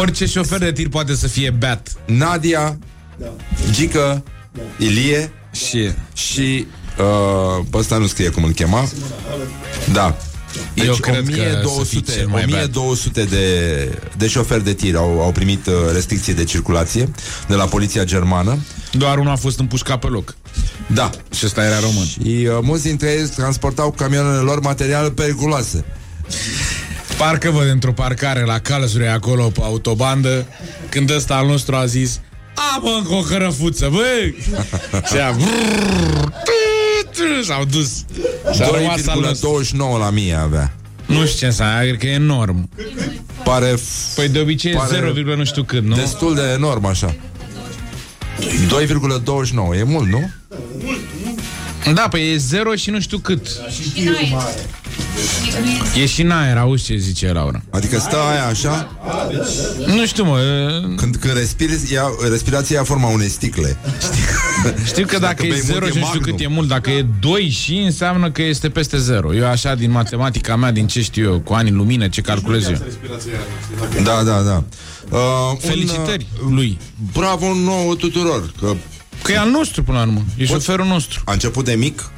Orice șofer de tir poate să fie beat. Nadia, Gică, Ilie Și și uh, pe ăsta nu scrie cum îl chema. Da. Deci Eu cred că să fii 1200, cel mai beat. 1200 de, de șoferi de tir au, au primit uh, restricții de circulație de la poliția germană. doar unul a fost împușcat pe loc. Da. Și ăsta era român. Și uh, mulți dintre ei transportau cu camioanele lor materiale periculoase. Parcă văd într-o parcare la Calzure acolo pe autobandă Când ăsta al nostru a zis A, mă, încă o cărăfuță, băi! Și a... S-au dus. Și a rămas al nostru. 2,29 la mie avea. Nu știu ce înseamnă, cred că e enorm. Pare Păi de obicei Pare- e 0, nu știu cât, nu? destul de enorm așa. 2,29, e mult, nu? Da, păi e 0 și nu știu cât. E și în aer, auzi ce zice Laura. Adică stă aia așa, Nu știu, mă, e- când, când respiri, ia, respirația ia forma unei sticle. știu că dacă, bei e mult, 0 e și nu știu magnum. cât e mult, dacă e 2 și înseamnă că este peste 0. Eu așa, din matematica mea, din ce știu eu, cu ani în lumină, ce calculez eu. Da, da, da. Uh, Felicitări Un, lui. uh, bravo nouă tuturor, că Că e al nostru până la urmă. E șoferul nostru. a început de mic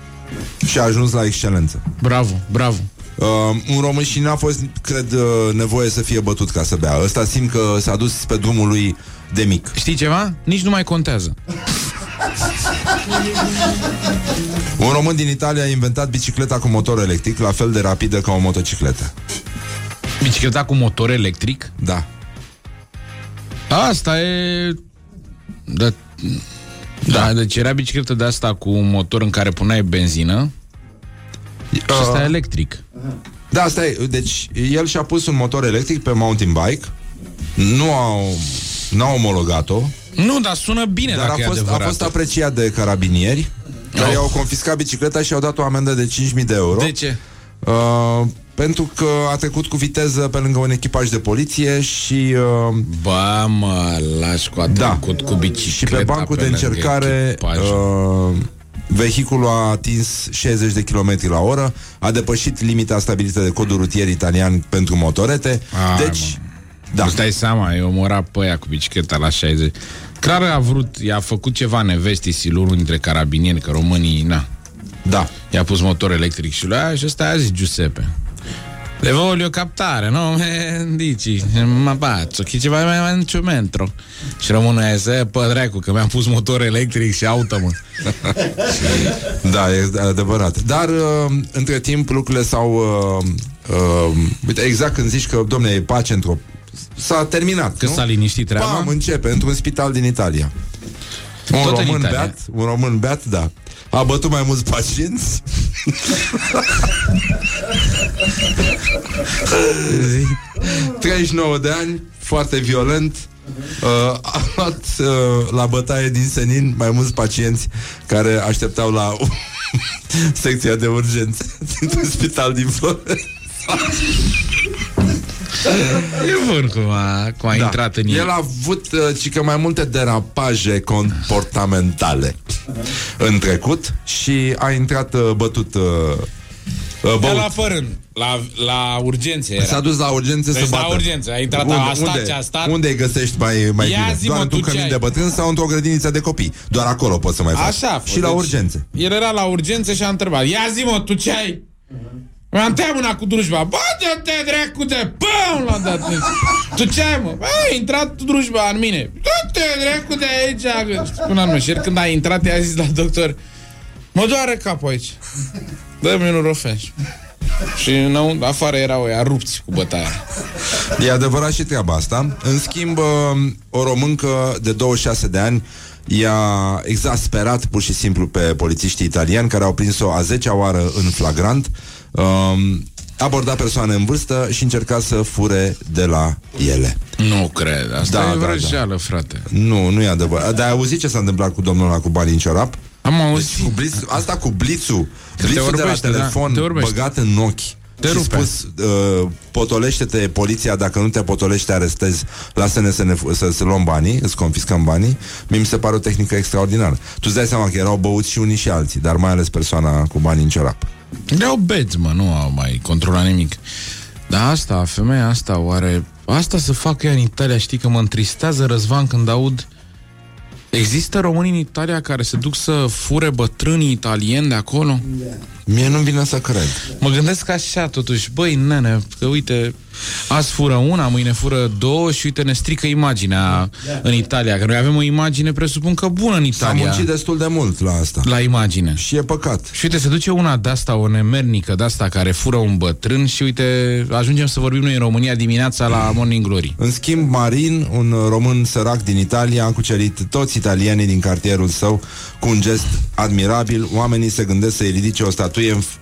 și a ajuns la excelență. Bravo, bravo. Uh, un român și n-a fost, cred, uh, nevoie să fie bătut ca să bea. Ăsta simt că s-a dus pe drumul lui de mic. Știi ceva? Nici nu mai contează. Un român din Italia a inventat bicicleta cu motor electric, la fel de rapidă ca o motocicletă. Bicicleta cu motor electric? Da. Asta e... Da, da, deci era bicicletă de asta cu un motor în care puneai benzină și asta e electric. Da, asta e. Deci, el și-a pus un motor electric pe mountain bike. Nu au, n-au omologat-o, Nu, dar sună bine dar a dacă fost, e a adevărat. fost apreciat de carabinieri, care Oh. i-au confiscat bicicleta și i-au dat o amendă de 5.000 de euro. De ce? Uh, pentru că a trecut cu viteză pe lângă un echipaj de poliție și uh, Ba, mă, lași cu a Da. trecut cu bicicleta și pe bancul de lângă încercare echipaj. uh, vehiculul a atins 60 de km la oră, a depășit limita stabilită de codul rutier italian pentru motorete. Ai, deci, Da. da. Îți dai seama, eu omora pe aia cu bicicleta la 60. Clar a vrut, i-a făcut ceva nevestii unul dintre carabinieri, că românii, na, Da. i-a pus motor electric și lui aia și ăsta a zis Giuseppe. Le voglio captare, no? Eh, dici, ma faccio, che ci vai mai in ciumentro. Și românul aia zis, pă, dracu, că mi-am pus motor electric și auto, mă. Da, e adevărat. Dar, uh, între timp, lucrurile s-au... Uh, uh, uite, exact când zici că, domne, e pace într-o... S-a terminat, Că nu? s-a liniștit treaba. Pam, începe, într-un spital din Italia. Un Tot în român Italia. beat, un român beat, da. A bătut mai mulți pacienți. 39 de ani, foarte violent. Uh, a luat uh, la bătaie din senin mai mulți pacienți care așteptau la secția de urgențe dintr-un spital din Florența. E bun cum a, cum a intrat în El el. a avut uh, cică mai multe derapaje comportamentale în trecut și a intrat uh, bătut uh, uh, Ia băut. la fărân, la, la urgențe era. S-a dus la urgențe Deci să la bată. urgențe, a intrat, a stat ce a stat. Unde îi găsești mai, mai Ia bine? zi, Doar mă, într-un tu ce cămin ai? de bătrân sau într-o grădiniță de copii. Doar acolo poți să mai faci. Așa a fost, Și la deci urgențe. El era la urgențe și a întrebat Ia zi mă, tu ce ai? Mi-am tăiat mâna cu drujba. Bă, de te dracu de Păm, l-am dat Tu ce ai, mă? Bă, a intrat drujba în mine. Du-te dracu de aici. Până anume Și el când a intrat i-a zis la doctor Mă doare capul aici. Dă-mi un rofeș Și înăuntru, afară erau ăia rupți cu bătaia. E adevărat și treaba asta. În schimb, uh, o româncă de 26 de ani i-a exasperat pur și simplu pe polițiștii italieni care au prins-o a 10-a oară în flagrant. Um, aborda persoane în vârstă și încerca să fure de la ele. Nu cred, asta Da, e da, vrăjeală, frate Nu, nu e adevărat. Dar ai auzit ce s-a întâmplat cu domnul ăla cu banii în ciorap? Am Deci, auzit cu blitz, asta cu blițul, te blițul de la orbește, da, telefon te orbește. băgat în ochi Te și rupe. spus, uh, potolește-te poliția, dacă nu te potolești, te arestezi, lasă-ne să, ne, să, să luăm banii, îți confiscăm banii. Mie mi se pare o tehnică extraordinară. Tu îți dai seama că erau băuți și unii și alții, dar mai ales persoana cu banii în ciorap. Le-au beți, mă, nu au mai controlat nimic. Dar asta, femeia asta, oare... Asta să facă ea în Italia, știi că mă întristează Răzvan când aud... Există români în Italia care se duc să fure bătrânii italieni de acolo? Mie nu vine să cred. Mă gândesc așa, totuși, băi, nene, că uite, azi fură una, mâine fură două și uite, ne strică imaginea în Italia, că noi avem o imagine, presupun că bună în S-a Italia. muncit destul de mult la asta. La imagine. Și e păcat. Și uite, se duce una de-asta, o nemernică de-asta care fură un bătrân și uite, ajungem să vorbim noi în România dimineața la Morning Glory. În schimb, Marin, un român sărac din Italia, a cucerit toți italienii din cartierul său cu un gest admirabil. Oamenii se gândesc să-i ridice o statuie în, în,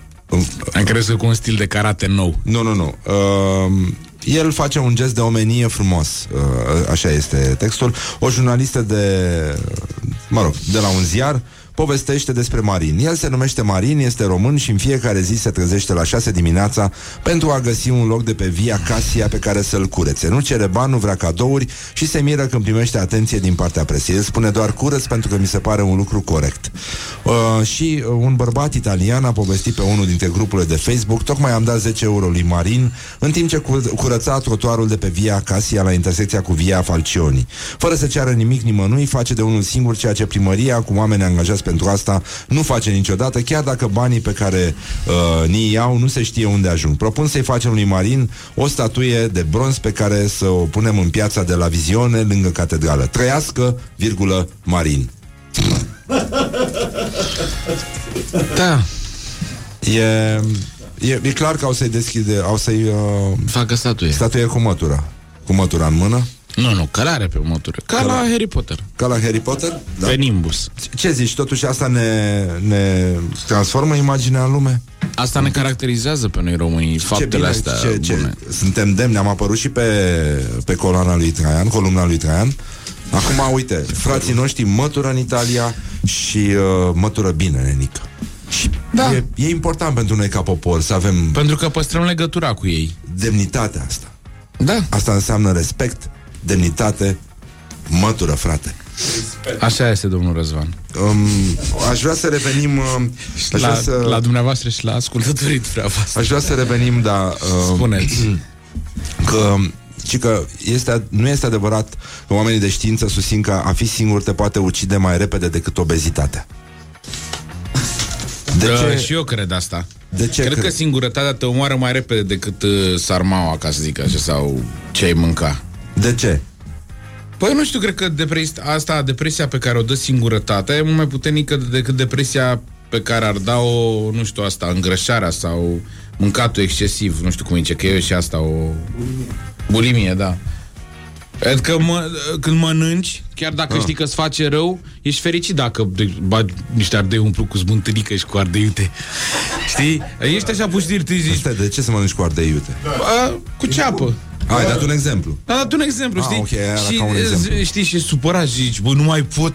Am crezut cu un stil de karate nou. Nu, nu, nu. Uh, el face un gest de omenie frumos. Uh, așa este textul. O jurnalistă de, mă rog, de la un ziar povestește despre Marin. El se numește Marin, este român și în fiecare zi se trezește la 6 dimineața pentru a găsi un loc de pe Via Casia pe care să-l curețe. Nu cere bani, nu vrea cadouri și se miră când primește atenție din partea presei. El spune doar curăț pentru că mi se pare un lucru corect. Uh, și uh, un bărbat italian a povestit pe unul dintre grupurile de Facebook, tocmai am dat 10 euro lui Marin, în timp ce cu- curăța trotuarul de pe Via Casia la intersecția cu Via Falcioni. Fără să ceară nimic nimănui, face de unul singur ceea ce primăria, cu oameni angajați pentru asta, nu face niciodată, chiar dacă banii pe care uh, ni iau nu se știe unde ajung. Propun să-i facem lui Marin o statuie de bronz pe care să o punem în piața de la Vizione, lângă catedrală. Trăiască, virgulă, Marin. Da. E, e, e clar că au să-i deschide, au să-i uh, Facă statuie. statuie cu mătura. Cu mătura în mână. Nu, nu, călare pe mătură. Ca la Harry Potter. Ca la Harry Potter? Da. Pe Nimbus. Ce zici, totuși asta ne, ne transformă imaginea în lume? Asta ne caracterizează pe noi românii, faptele astea ce, ce, bune. Suntem demni, am apărut și pe, pe coloana lui Traian, columna lui Traian. Acum, uite, frații noștri mătură în Italia și uh, mătură bine, nenică. Și Da. e, e important pentru noi ca popor să avem Pentru că păstrăm legătura cu ei. demnitatea asta. Da. Asta înseamnă respect, demnitate, mătură, frate. Așa este, domnul Răzvan. Um, aș vrea să revenim uh, aș La, vrea să, la dumneavoastră și la ascultătorii dumneavoastră. aș vrea să revenim, da, uh, Spuneți. că și că este, nu este adevărat că oamenii de știință susțin că a fi singur te poate ucide mai repede decât obezitatea. De Uh, ce? Și eu cred asta. De ce Cred cred? că singurătatea te omoară mai repede decât uh, sarmaua, ca să zic așa, sau ce ai mânca. De ce? Păi nu știu, cred că depres- asta, depresia pe care o dă singurătatea e mult mai puternică decât depresia pe care ar da-o, nu știu, asta, îngrășarea sau mâncatul excesiv, nu știu cum zice, că e și asta o... Bulimie, da. Adică mă, când mănânci, chiar dacă Ah. știi că îți face rău, ești fericit dacă de, bagi niște ardei umplu cu zbântânică și cu ardei iute. Știi? Ești așa puștir, tu zici, Stai, de ce să mănânci cu ardei iute? "A, cu ceapă. Ai dat un exemplu. Am dat un exemplu, Ah, știi? ok, era și, ca un e, exemplu. știi, și supărat și zici, bă, nu mai pot.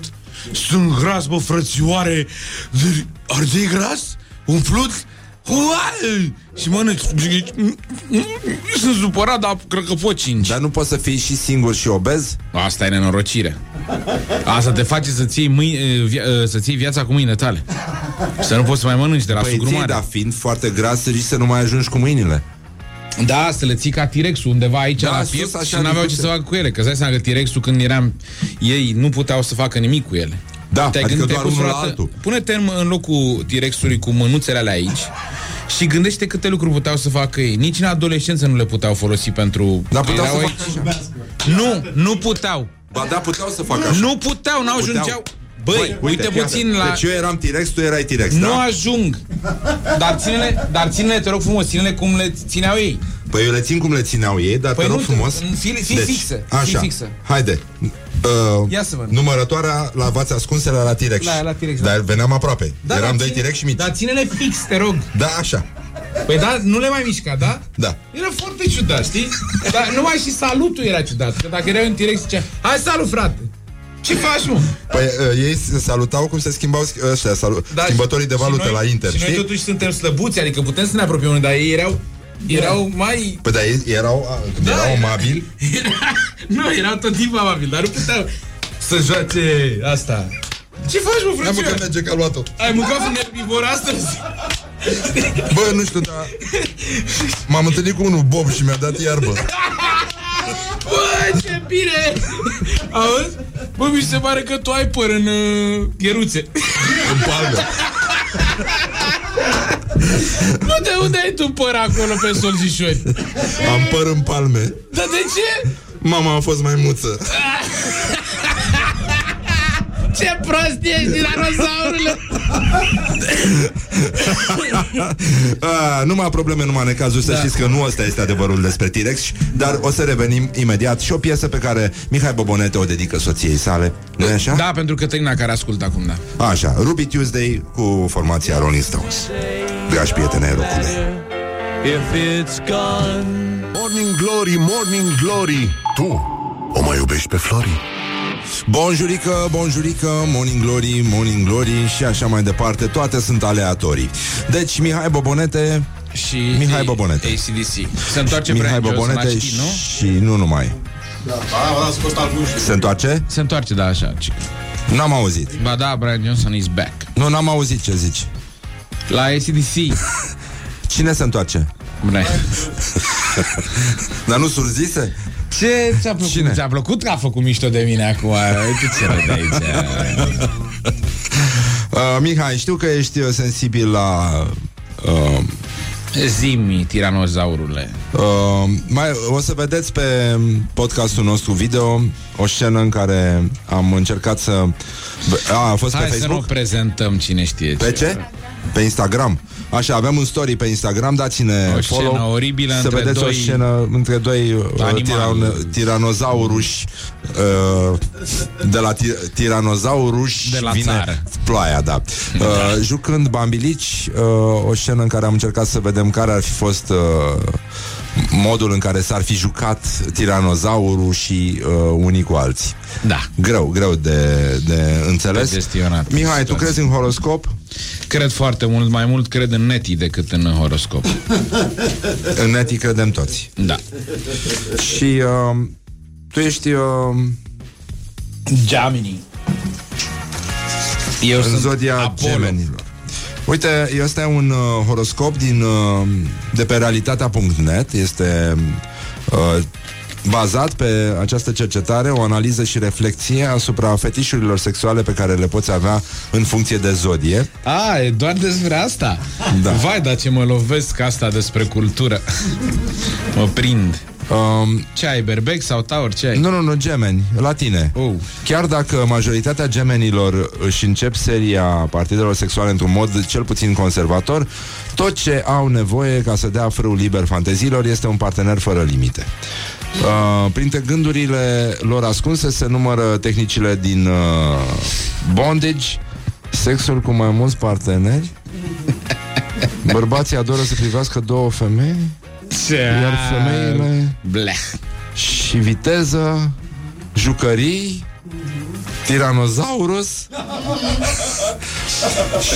Sunt gras, bă, frățioare. Ardei gras? Umplut? Uai! Și mănânci. Zici, "Mm, mm, Sunt supărat, dar cred că pot cinci. Dar nu poți să fii și singur și obez? Asta e nenorocire. Asta te face să-ți iei, mâini, via, să-ți iei viața cu mâinile tale. Să nu poți să mai mănânci de la Păi ții, sugrumare. dar fiind foarte gras, să zici să nu mai ajungi cu mâinile. Da, să le ții ca T-Rex-ul undeva aici Da, la sus, piept așa, și n-aveau ce nicuțe. să facă cu ele. Că îți dai seama că T-Rex-ul când eram ei nu puteau să facă nimic cu ele. Da, Te-ai adică gândit, te-ai doar pus unul la vreodată- altul. Pune-te în, în locul T-Rex-ului cu mânuțele alea aici și gândește câte lucruri puteau să facă ei. Nici în adolescență nu le puteau folosi pentru... Dar puteau erau să aici. facă așa. Nu, nu puteau. Ba da, puteau să facă așa. Nu puteau, n-au Puteau. ajungeau. Băi, uite fii puțin atent. la... Deci eu eram T-Rex, tu erai T-Rex, Nu da? ajung. Dar ține-le, dar ține-le, te rog frumos, ține-le cum le țineau ei. Păi eu le țin cum le țineau ei, dar Păi te rog nu, frumos. fii- fii fixă, fii Așa. fixă. Haide. Uh, Ia să văd. Numărătoarea la v-ați ascunsele la T-Rex. La- la T-Rex, da. Dar veneam aproape. Da, Eram dar doi ține- T-Rex și mici. Dar ține-le fix, te rog. Da, așa. Păi da, nu le mai mișca, da? Da. Era foarte ciudat, știi? Dar numai și salutul era ciudat. Că dacă era un T-Rex, zicea, hai salut, frate! Ce faci, mă? Păi uh, ei se salutau cum se schimbau sch- ăștia, salu- schimbătorii de și valute noi- la Inter, Și noi știi? totuși suntem slăbuți, adică putem să ne apropiem unde, dar ei erau, erau mai... Păi da, ei erau, a, când Da, erau era- amabili, Era, nu, erau tot timpul amabil, dar nu puteau să joace asta. Ce faci, mă, Am mâncat frățioare? merge că a luat-o. Ai mâncat un erbivor astăzi? Bă, nu știu, dar m-am întâlnit cu unul Bob și mi-a dat iarbă. Bă, ce bine! Auzi? Bă, mi se pare că tu ai păr în uh, gheruțe. În palme. Nu, de unde ai tu păr acolo pe solzișori? Am păr în palme. Dar de ce? Mama a fost mai muță. Ce prost ești, dinozaurule! A, numai probleme, numai necazuri Să Da. știți că nu ăsta este adevărul despre T-Rex Dar o să revenim imediat Și o piesă pe care Mihai Bobonete o dedică soției sale nu așa? Da, pentru Cătălina care ascultă acum, da. Așa, Ruby Tuesday cu formația Rolling Stones Dragi prieteni ai rocului Morning Glory, Morning Glory Tu o mai iubești pe Flori? Bonjurică, bonjurică, morning glory, morning glory Și așa mai departe, toate sunt aleatorii Deci Mihai Bobonete Și Mihai Bobonete. ACDC. Se întoarce Mihai Brian Johnson, Bobonete la știi, nu? și nu numai Se întoarce? Se întoarce, da, așa. ci- N-am auzit Ba da, Brian Johnson is back. Nu, n-am auzit ce zici La ACDC. Cine se întoarce? Brian. Dar nu surzise? Ce ți-a plăcut? Cine? Ți-a plăcut că a făcut mișto de mine acum? Uite ce râde aici. Uh, Mihai, știu că ești uh, sensibil la... Uh, Zimi, tiranozaurule. uh, mai, o să vedeți pe podcastul nostru video o scenă în care am încercat să... A, a fost Hai pe să nu Facebook? prezentăm cine știe Pe ce? Pe Instagram. Așa, avem un story pe Instagram, dați-ne O follow. scenă oribilă să între vedeți o doi scenă între doi uh, animali. tiran- tiranozauruși uh, de la ti- tiranozauruși De la vine țară. ploaia, da. Uh, jucând bambilici, uh, o scenă în care am încercat să vedem care ar fi fost uh, modul în care s-ar fi jucat tiranozaurul și uh, unii cu alții. Da. Greu, greu de, de înțeles. De gestionat Mihai, tu situația. crezi în horoscop? Cred foarte mult, mai mult cred în neti decât în horoscop. În netii credem toți. Da. Și uh, tu ești uh, Gemini. Eu în sunt zodia Apollo. gemenilor. Uite, ăsta e un uh, horoscop din, uh, de pe realitatea.net. Este uh, bazat pe această cercetare, o analiză și reflexie asupra fetișurilor sexuale pe care le poți avea în funcție de zodie. A, e doar despre asta? Da. Vai, dar ce mă lovesc asta despre cultură. mă prind. Um, Ce ai, berbec sau taur? Ce ai? nu, nu, nu, gemeni, la tine. Oh. Chiar dacă majoritatea gemenilor își încep seria partidelor sexuale într-un mod cel puțin conservator, tot ce au nevoie ca să dea frâu liber fanteziilor este un partener fără limite. Uh, printre gândurile lor ascunse se numără tehnicile din uh, bondage, sexul cu mai mulți parteneri, bărbații adoră să privească două femei, Ce? Iar femeile Bleh. și viteză, jucării, Tiranozaurus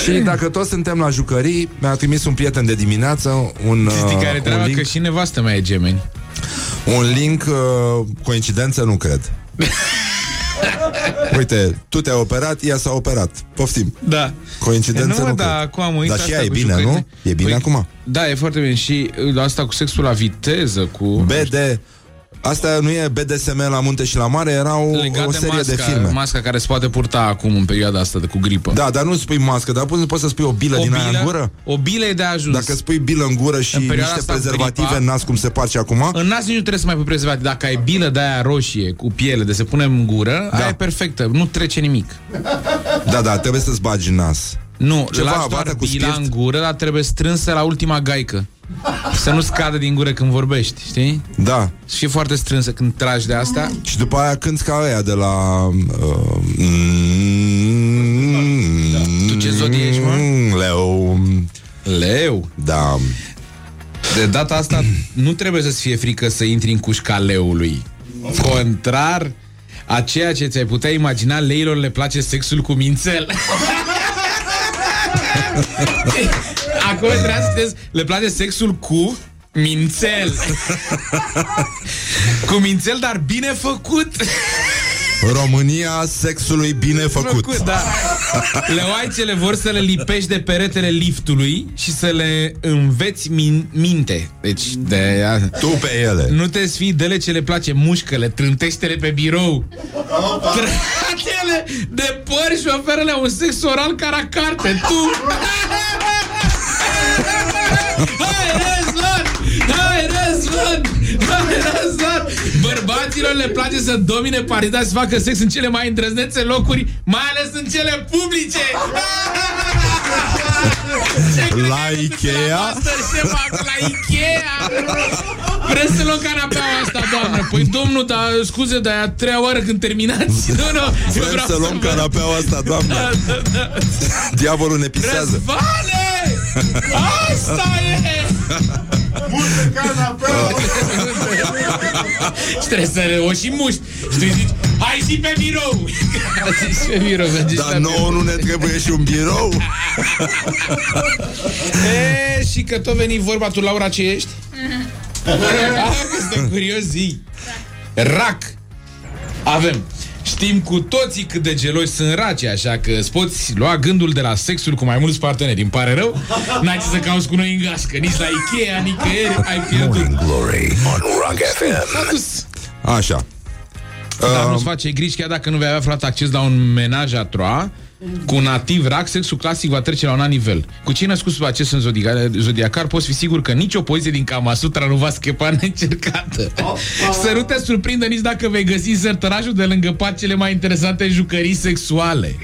Și dacă toți suntem la jucării Mi-a trimis un prieten de dimineață Un, Știi uh, care un treaba? link, Că și nevastă mea e gemeni. un link uh, Coincidență nu cred Uite, tu te-ai operat, ea s-a operat Poftim Da. Coincidență nu, nu dar cred. acum am uitat Dar și asta ea e cu bine, jucările. nu? E bine Păi, acum Da, e foarte bine. Și uh, asta cu sexul la viteză, cu... BD Asta nu e BDSM la munte și la mare Era o, Legat o de serie masca, de filme masca care se poate purta acum în perioada asta de cu gripă. Da, dar nu spui mască, dar poți, poți să spui o bilă o din aia în gură? o bilă e de ajuns. Dacă spui bilă în gură și În perioada niște asta cu prezervative gripa- în nas cum se face acum, În nas nici nu trebuie să mai pui prezervativ. Dacă ai bilă de aia roșie cu piele de se pune în gură, Da. aia e perfectă. Nu trece nimic. da, da, trebuie să-ți bagi în nas. Nu, Ceva lași doar bată cu bila spirit? în gură, dar trebuie strânsă la ultima gaică. Să nu scadă din gură când vorbești, știi? Da. Să fie foarte strânsă când tragi de asta. Și după aia cânti ca aia de la... Uh, da. Tu ce zodie ești, mă? Leu. Leu. Da. De data asta nu trebuie să-ți fie frică să intri în cușca leului. Contrar a ceea ce ți-ai putea imagina, leilor le place sexul cu mințel. Acolo trebuie să citesc, le place sexul cu mințel. cu mințel, dar bine făcut. România sexului bine făcut. da. Leoaicele vor să le lipești de peretele liftului și să le înveți min- minte. Deci, de Tu pe ele. nu te sfii de ce le place mușcăle, trântește-le pe birou. Trate-le de păr și oferă-le un sex oral ca la carte. Tu! Hai, Răzvan! Hai, Răzvan! Hai, Răzvan! Bărbaților le place să domine partida să facă sex în cele mai îndrăznețe locuri, mai ales în cele publice! La Ikea? Ce fac la Ikea? Vreți să luăm canapeaua asta, doamnă? Păi, domnul, dar scuze, dar e a treia oară când terminați. Nu, nu, eu Vrem vreau să luăm văd. canapeaua asta, doamnă. Diavolul ne pisează. Răzvane! Asta e! Și trebuie să o și muști. Și tu îi zici, hai și pe birou! Zici pe birou, mergi Dar nouă nu ne trebuie și un birou? E, și că tot veni vorba tu, Laura, ce ești? ah, că suntem curios, zi. Rac. Avem. Știm cu toții cât de geloși sunt raci, așa că îți poți lua gândul de la sexul cu mai mulți parteneri. Îmi pare rău, n-ai ce să cauți cu noi în gașcă, nici la Ikea, nicăieri, ai pierdut. Morning Glory on Rock FM. S-a dus. Așa. Dar nu-ți face griji chiar dacă nu vei avea frate acces la un menaj a troa cu un nativ rac, sexul clasic va trece la un alt nivel. Cu cei născuți sub acest în zodiacar, zodiacar poți fi sigur că nicio poziție din Kama Sutra nu va scăpa neîncercată. Să nu te surprindă nici dacă vei găsi sărtărașul de lângă pat cele mai interesante jucării sexuale.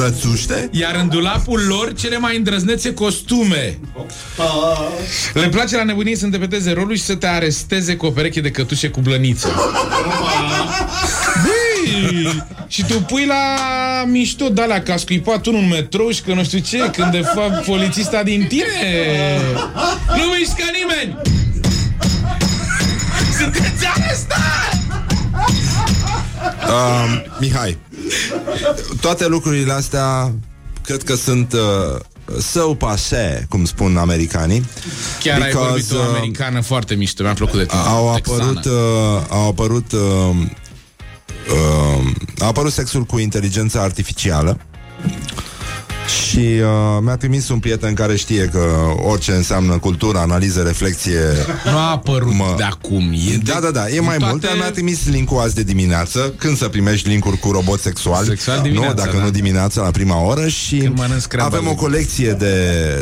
Rățuște? Iar în dulapul lor cele mai îndrăznețe costume. Le place la nebunie să interpreteze rolul și să te aresteze cu o pereche de cătușe cu blăniță. Băi, și tu pui la mișto de alea, că a scuipat unul în metrou și că nu știu ce, când de fapt polițista din tine nu mișcă nimeni! Sunteți arestat! Uh, Mihai, toate lucrurile astea cred că sunt uh, so passe, cum spun americanii. Chiar ai Because, vorbit o uh, americană foarte mișto, mi-a plăcut de tine. Au texană. apărut, uh, au apărut uh, uh, a apărut sexul cu inteligența artificială și uh, mi-a trimis un prieten care știe că orice înseamnă cultură, analiză, reflexie Nu a apărut Mă- de acum. E Da, de, da, da, e mai toate... mult Dar mi-a trimis link-ul azi de dimineață Când să primești link-uri cu robot sexual Sexual Nu, dimineața, dacă da. nu dimineața la prima oră Și Când mănânci scramble. avem o colecție de,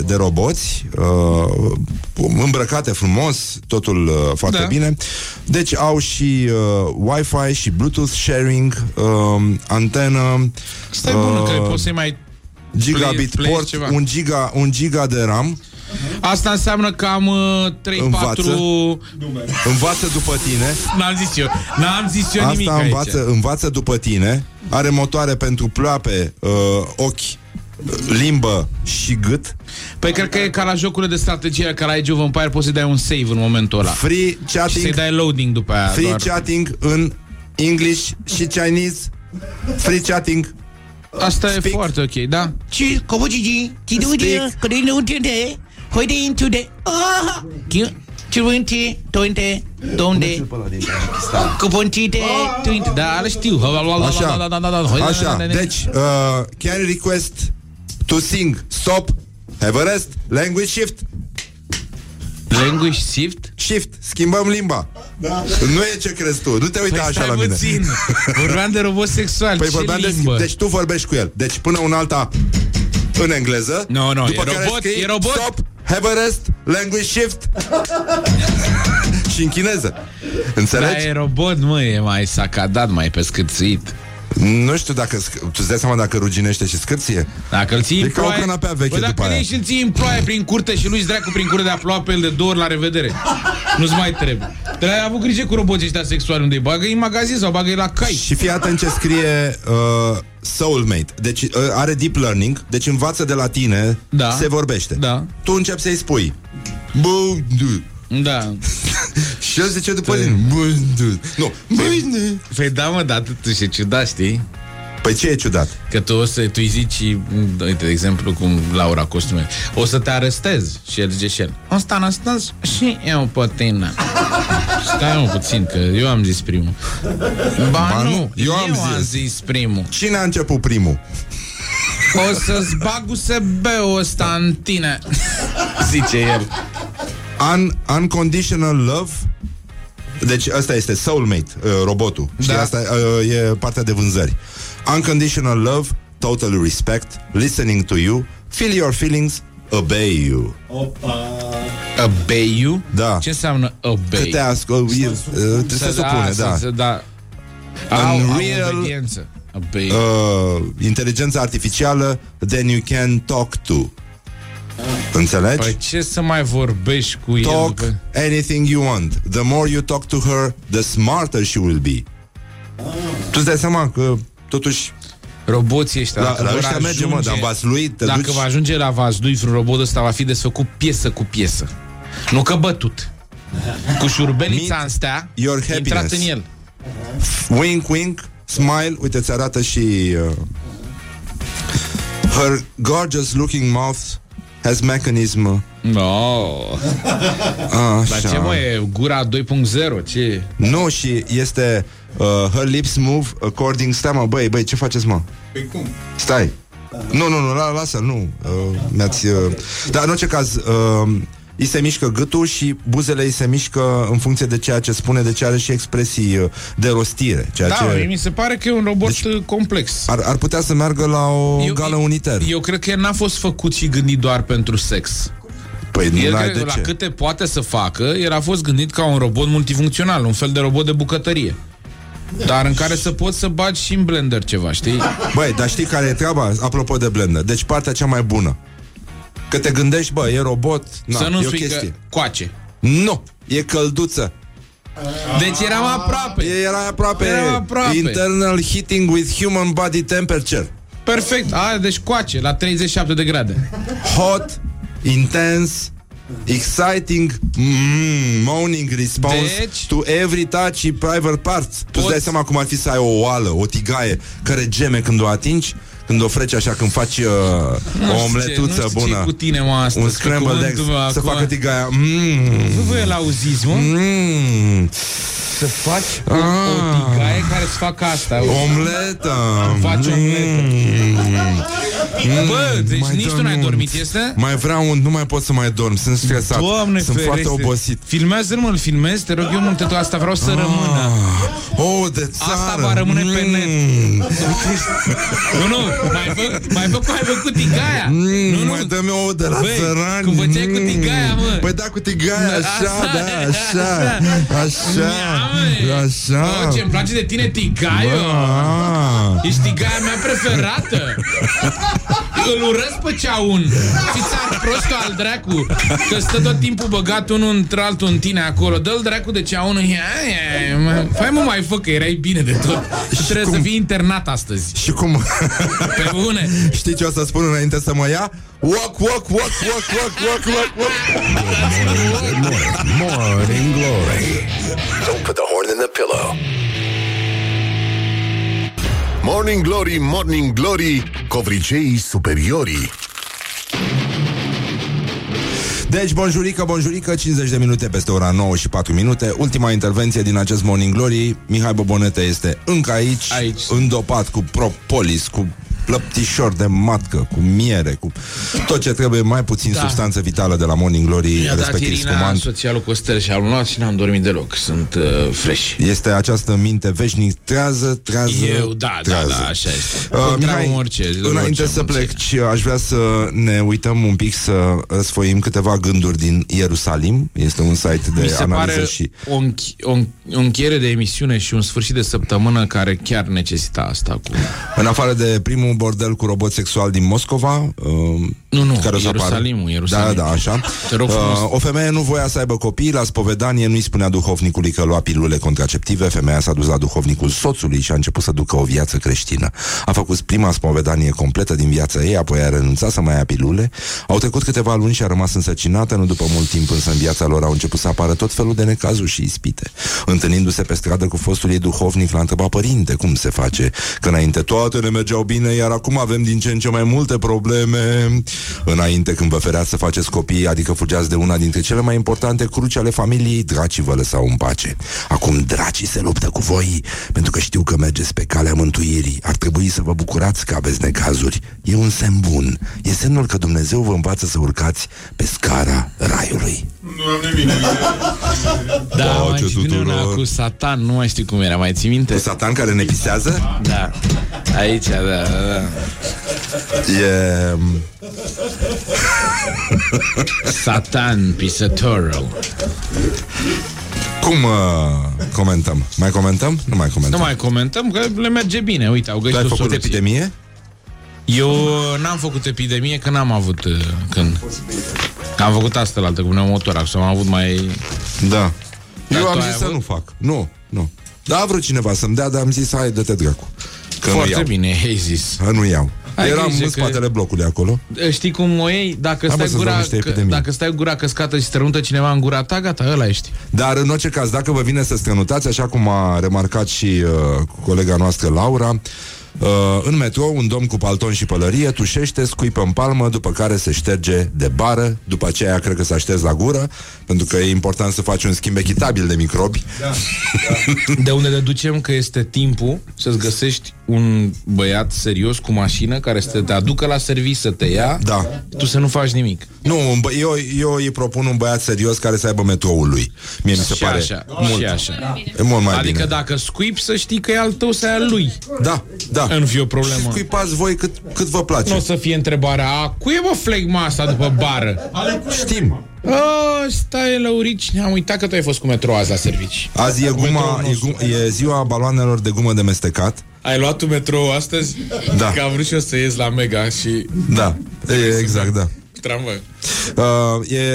de roboți uh, Îmbrăcate frumos Totul uh, foarte Da. bine Deci au și uh, Wi-Fi și Bluetooth sharing uh, Antenă Stai bună, că poți să-i mai... Gigabit play port ceva. un giga, un giga de RAM Asta înseamnă că am uh, 3-4... Învață. Învață după tine N-am zis eu. N-am zis eu nimic Asta aici. învață, învață după tine Are motoare pentru ploape, uh, ochi uh, Limbă și gât Păi cred că e ca la jocurile de strategie Ca la Age of Empire poți să-i dai un save în momentul ăla Free Și să-i chatting dai loading după aia Free doar. chatting în English și Chinese Free chatting Asta speak. e foarte ok, da? Ci, como Gigi, ti do de, codei nu de de, hoi de into de, ah, Cuvânti, tointe, donde, cuvântite, tointe. Da, le știu. Așa, așa. Deci, uh, can request to sing, stop, have a rest, language shift, Language shift? Shift Schimbăm limba Nu e ce crezi tu Nu te uita Păi așa stai la mine puțin Vorbeam de robot sexual Păi Ce vorbeam de limbă? schimb. Deci tu vorbești cu el. Deci până un alta în engleză. Nu, nu, după e care robot, scrii e robot. Stop, have a rest, language shift. și în chineză. Da, Înțelegi? e robot, mă, e mai sacadat, mai pescârțit Nu știu dacă sc- tu îți dai seama dacă ruginește și scârție. Dacă îl ții E în ca o ploaie canapea veche Bă, dacă după îl aia. iei și îl ții în ploaie prin curte Și nu-ți dracu prin curte de a ploua pe el de două ori La revedere Nu-ți mai trebuie Dar ai avut grijă cu roboții ăștia sexuali Unde îi bagă în magazin sau bagă la cai Și fii atent ce scrie uh, soulmate. Deci uh, are deep learning, deci învață de la tine, Da. se vorbește. Da. Tu începi să-i spui. Bă, du. Da Și el zice după tine. Bă, du. Nu. Bă, du. Păi da, mă, dar tu și ciudat, știi? Păi ce e ciudat? Că tu o să, tu îi zici, uite, de exemplu, cum Laura costume, o să te arestez. Și el zice și el, o să te arestez și eu pe tine. Stai mă puțin, că eu am zis primul. Ba, Ba nu, nu, eu am am zis. zis primul. Cine a început primul? O să-ți bag USB-ul ăsta în tine. Zice el. Un, unconditional love Deci asta este Soulmate, uh, robotul Știi, Da. asta uh, e partea de vânzări Unconditional love Total respect Listening to you Feel your feelings obey you. Obey you? Da. Ce înseamnă obey? Că te ascult, uh, se supune, da. Să, da. În Au, au real- obediență. Obey. Uh, inteligența artificială, then you can talk to. Înțelegi? Păi ce să mai vorbești cu el? talk după- anything you want. The more you talk to her, the smarter she will be. Tu îți dai seama că totuși Roboții ăștia La- dacă la vor ăștia merge, mă, dar în Vaslui te Dacă duci- va ajunge la Vaslui vreun robot ăsta va fi desfăcut piesă cu piesă Nu că bătut Cu șurbelița Meet în stea your Intrat happiness. în el wink, wink, smile, uite, ți arată și uh, her gorgeous looking mouth has mechanism No. Așa. Dar ce mă e gura 2.0 Ce Nu, și este uh, Her lips move according Stai mă, băi, băi, ce faceți mă? Păi cum? Stai Nu, nu, nu, la, lasă, nu uh, mi-ați, uh... Dar în orice caz uh, îi se mișcă gâtul și buzele îi se mișcă în funcție de ceea ce spune, de ce are și expresii uh, de rostire. Ceea Da, ce mie mi se pare că e un robot deci, complex ar, ar putea să meargă la o eu, gală unitar. Eu cred că el n-a fost făcut și gândit doar pentru sex Păi nu el ai cred, de la ce. câte poate să facă, el a fost gândit ca un robot multifuncțional, un fel de robot de bucătărie. Dar în care să poți să bagi și în blender ceva, știi? Băi, dar știi care e treaba? Apropo de blender. Deci partea cea mai bună. Că te gândești, bă, e robot, na, să nu e o spui că chestie. coace. Nu, e călduță. Deci eram aproape. Era aproape. Eram aproape. Internal heating with human body temperature. Perfect. A, deci coace, la 37 de grade. Hot, intense, exciting, mm, moaning response Deci- to every touchy private parts. Tu îți Poți- dai seama cum ar fi să ai o oală, o tigaie care geme când o atingi? Când o freci așa, când faci uh, Nu o știu omletuță ce, nu știu bună. ce cu tine, mă, astăzi, un că scrambled eggs, cuvântul meu să acum- facă tigaia. Mm, Nu voi îl auziți, mă? mm, Să faci o, o tigaie care să facă asta. O, omletă. Faci omletă. Mm, Bă, deci mai nici dă tu n-ai unt. dormit, este? Mai vreau un, nu mai pot să mai dorm, sunt stresat. Doamne sunt ferește. foarte obosit. Filmează-l, mă, îl filmez, te rog eu mult tot asta, vreau să rămână. Oh, de țară. Asta va rămâne pe net. Mm. Nu, nu, mai fă, mai fă cum ai făcut tigaia. Mm, nu, nu. mai dă-mi o de la Băi, țărani cum făceai cu Mm. tigaia, mă. Păi da, cu tigaia, așa, Așa, da, așa Așa, așa Bă, ce-mi place de tine tigaiul. Bă, Ești tigaia mea preferată Îl urăsc pe ceaun Fiți ar prostul al dracu Că stă tot timpul băgat unul între altul în tine acolo Dă-l dracu de ceaun Ia, ia, mă. Fai mă mai fă că erai bine de tot Tu trebuie cum? să fii internat astăzi Și cum Pe bune Știi ce o să spun înainte să mă ia? Walk, walk, walk, walk, walk, walk, walk, walk Good morning. Morning Glory. Don't put the horn in the pillow. Morning Glory, Morning Glory, covriceii superiorii. Deci, bonjurică, bonjurică, 50 de minute peste ora 9 și 4 minute Ultima intervenție din acest Morning Glory Mihai Bobonete este încă aici, Aici. Îndopat cu propolis, cu plăptișor de matcă, cu miere, cu tot ce trebuie, mai puțin Da. substanță vitală de la Morning Glory, Mi-a dat respectiv Irina spumant. socialul Costel și am luat și n-am dormit deloc Sunt uh, fresh Este această minte veșnic trează, trează, Eu, da, da, trează. da, așa este Uh, Contra Mihai, orice, înainte orice să munție. pleci, aș vrea să ne uităm un pic să răsfoim câteva gânduri din Ierusalim. Este un site de Mi se analiză pare și... o, închi- o, o încheiere de emisiune și un sfârșit de săptămână care chiar necesita asta cu... În afară de primul bordel cu robot sexual din Moscova uh, Nu, nu, care o să Ierusalimul, apară. Ierusalim. Da, da, așa Te rog frumos. uh, O femeie nu voia să aibă copii La spovedanie nu-i spunea duhovnicului Că lua pilule contraceptive Femeia s-a dus la duhovnicul soțului Și a început să ducă o viață creștină A făcut prima spovedanie completă din viața ei Apoi a renunțat să mai ia pilule Au trecut câteva luni și a rămas însăcinată Nu după mult timp însă în viața lor Au început să apară tot felul de necazuri și ispite Întâlnindu-se pe stradă cu fostul ei duhovnic L-a întrebat părinte cum se face Că înainte toate ne mergeau bine Iar acum avem din ce în ce mai multe probleme. Înainte când vă fereați să faceți copii Adică fugeați de una dintre cele mai importante cruci ale familiei Dracii vă lăsau în pace. Acum dracii se luptă cu voi Pentru că știu că mergeți pe calea mântuirii. Ar trebui să vă bucurați că aveți necazuri. E un semn bun. E semnul că Dumnezeu vă învață să urcați pe scara raiului Nu am nimic. Da, Pace mai ții minte una tuturor. cu Satan, nu mai știu cum era, mai ții minte? Cu satan care ne pisează? Da. Aici, da, da, da. E... Satan, pisătorul. Cum uh, comentăm? Mai comentăm? Nu mai comentăm. Nu mai comentăm, că le merge bine. Uite, au Tu găsit ai o făcut soluție. epidemie? Eu n-am făcut epidemie, că n-am avut uh, când. Am făcut asta la altă cu pneumotor, acum am avut mai... Da. Dar Eu tu am ai zis să avut? nu fac. Nu, nu. Da, a vrut cineva să-mi dea, dar am zis, hai, dă-te dracu. Că nu Foarte iau. bine, ai zis. Că nu iau. Ai Eram grijă în că- spatele blocului acolo. Știi cum o iei? Dacă Hai, stai, mă, să-ți gura, dau niște că, epidemii. dacă stai gura căscată și strănută cineva în gura ta, gata, ăla ești. Dar în orice caz, dacă vă vine să strănutați, așa cum a remarcat și uh, colega noastră Laura, uh, în metrou un domn cu palton și pălărie tușește, scuipă în palmă, după care se șterge de bară, după aceea cred că s-a șters la gură, pentru că e important să faci un schimb echitabil de microbi. De unde deducem că este timpul să-ți găsești un băiat serios cu mașină care să te aducă la serviciu să te ia, Da. tu să nu faci nimic. Nu, un bă- eu, eu îi propun un băiat serios care să aibă metroul lui. Mie mi se și pare așa, mult. și așa. E mult mai adică bine. dacă scuip să știi că e al tău să e al lui. Da, da. Nu fie o problemă. Și scuipați voi cât, cât vă place. Nu o să fie întrebarea, a, cui e bă flegma asta după bară? Știm. Oh, stai lăurici, ne-am uitat că tu ai fost cu metro azi la servici. Azi e, guma, e, gu- e ziua baloanelor de gumă de mestecat. Ai luat tu metrou astăzi? Da. Că am vrut și eu să ies la Mega și Da, e, exact, da. tramvă. Uh,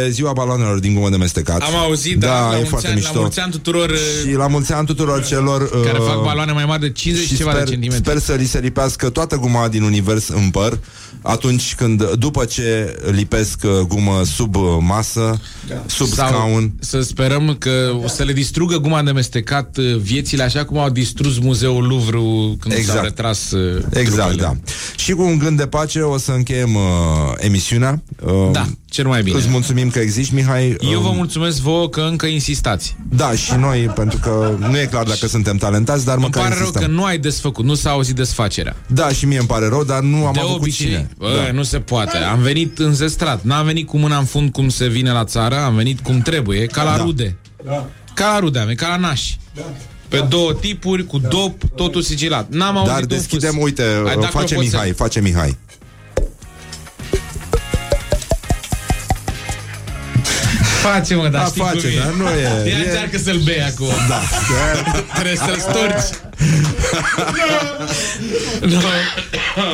e ziua baloanelor din gumă de mestecat. Am auzit, da, da, la, e mulți foarte ani, la mișto. mulți ani tuturor uh, Și la mulți ani tuturor celor uh, care fac baloane mai mari de 50 și și ceva sper, de centimetri. sper să li se lipească toată guma din univers în păr atunci când, după ce lipesc uh, gumă sub uh, masă, sub Sau scaun. să sperăm că o să le distrugă guma de mestecat uh, viețile așa cum au distrus muzeul Louvre când Exact. s-au retras uh, Exact, trupele. da. Și cu un gând de pace o să încheiem uh, emisiunea. Uh, Da, cel mai bine. Îți mulțumim că existi, Mihai. Eu vă Um, mulțumesc vouă că încă insistați. Da, și noi, pentru că nu e clar dacă suntem talentați, dar Îmi măcar pare rău insistăm. că nu ai desfăcut, nu s-a auzit desfacerea. Da, și mie îmi pare rău, dar nu am de avut obicei, cu cine. Bă, da. nu se poate. Am venit înzestrat. N-am venit cu mâna în fund cum se vine la țară, am venit cum trebuie, ca la Da. rude. Ca la rude, am venit, ca la nași. Pe două tipuri, cu dop, totul sigilat. N-am auzit Dar un deschidem, fâs. uite, Ai dat face clopoțel. Mihai, face Mihai. Face, mă, dar Da, știi face, cum e. dar nu e- Ia e- încearcă să-l bei acum. Da. Trebuie să-l storci.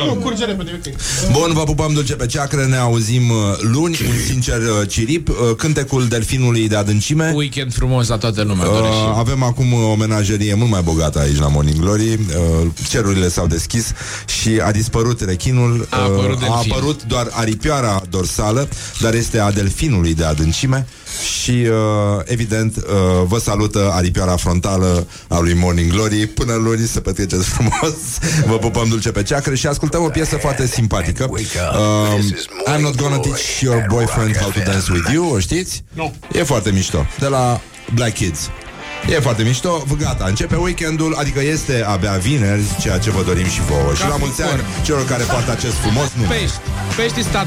No. Curge repede, ok. Bun, vă pupăm dulce pe ceacră, ne auzim uh, luni, un sincer uh, cirip, uh, cântecul delfinului de adâncime. Weekend frumos la toată lumea, Uh, dorește. avem acum o menagerie mult mai bogată aici la Morning Glory uh, Cerurile s-au deschis Și a dispărut rechinul A apărut uh, A delfin. apărut doar aripioara dorsală Dar este a delfinului de adâncime Și uh, evident uh, Vă salută aripioara frontală A lui Morning Glory. Până luni să petreceți frumos. Vă pupăm dulce pe ceacră Și ascultăm o piesă foarte simpatică. Uh, I'm not gonna teach your boyfriend How to dance with you O știți? Nu. E foarte mișto. De la Black Kids. E foarte mișto, V- gata, începe weekendul Adică este abia vineri Ceea ce vă dorim și vouă. Și la mulți ani celor care poartă acest frumos nume. Pești. Pești sta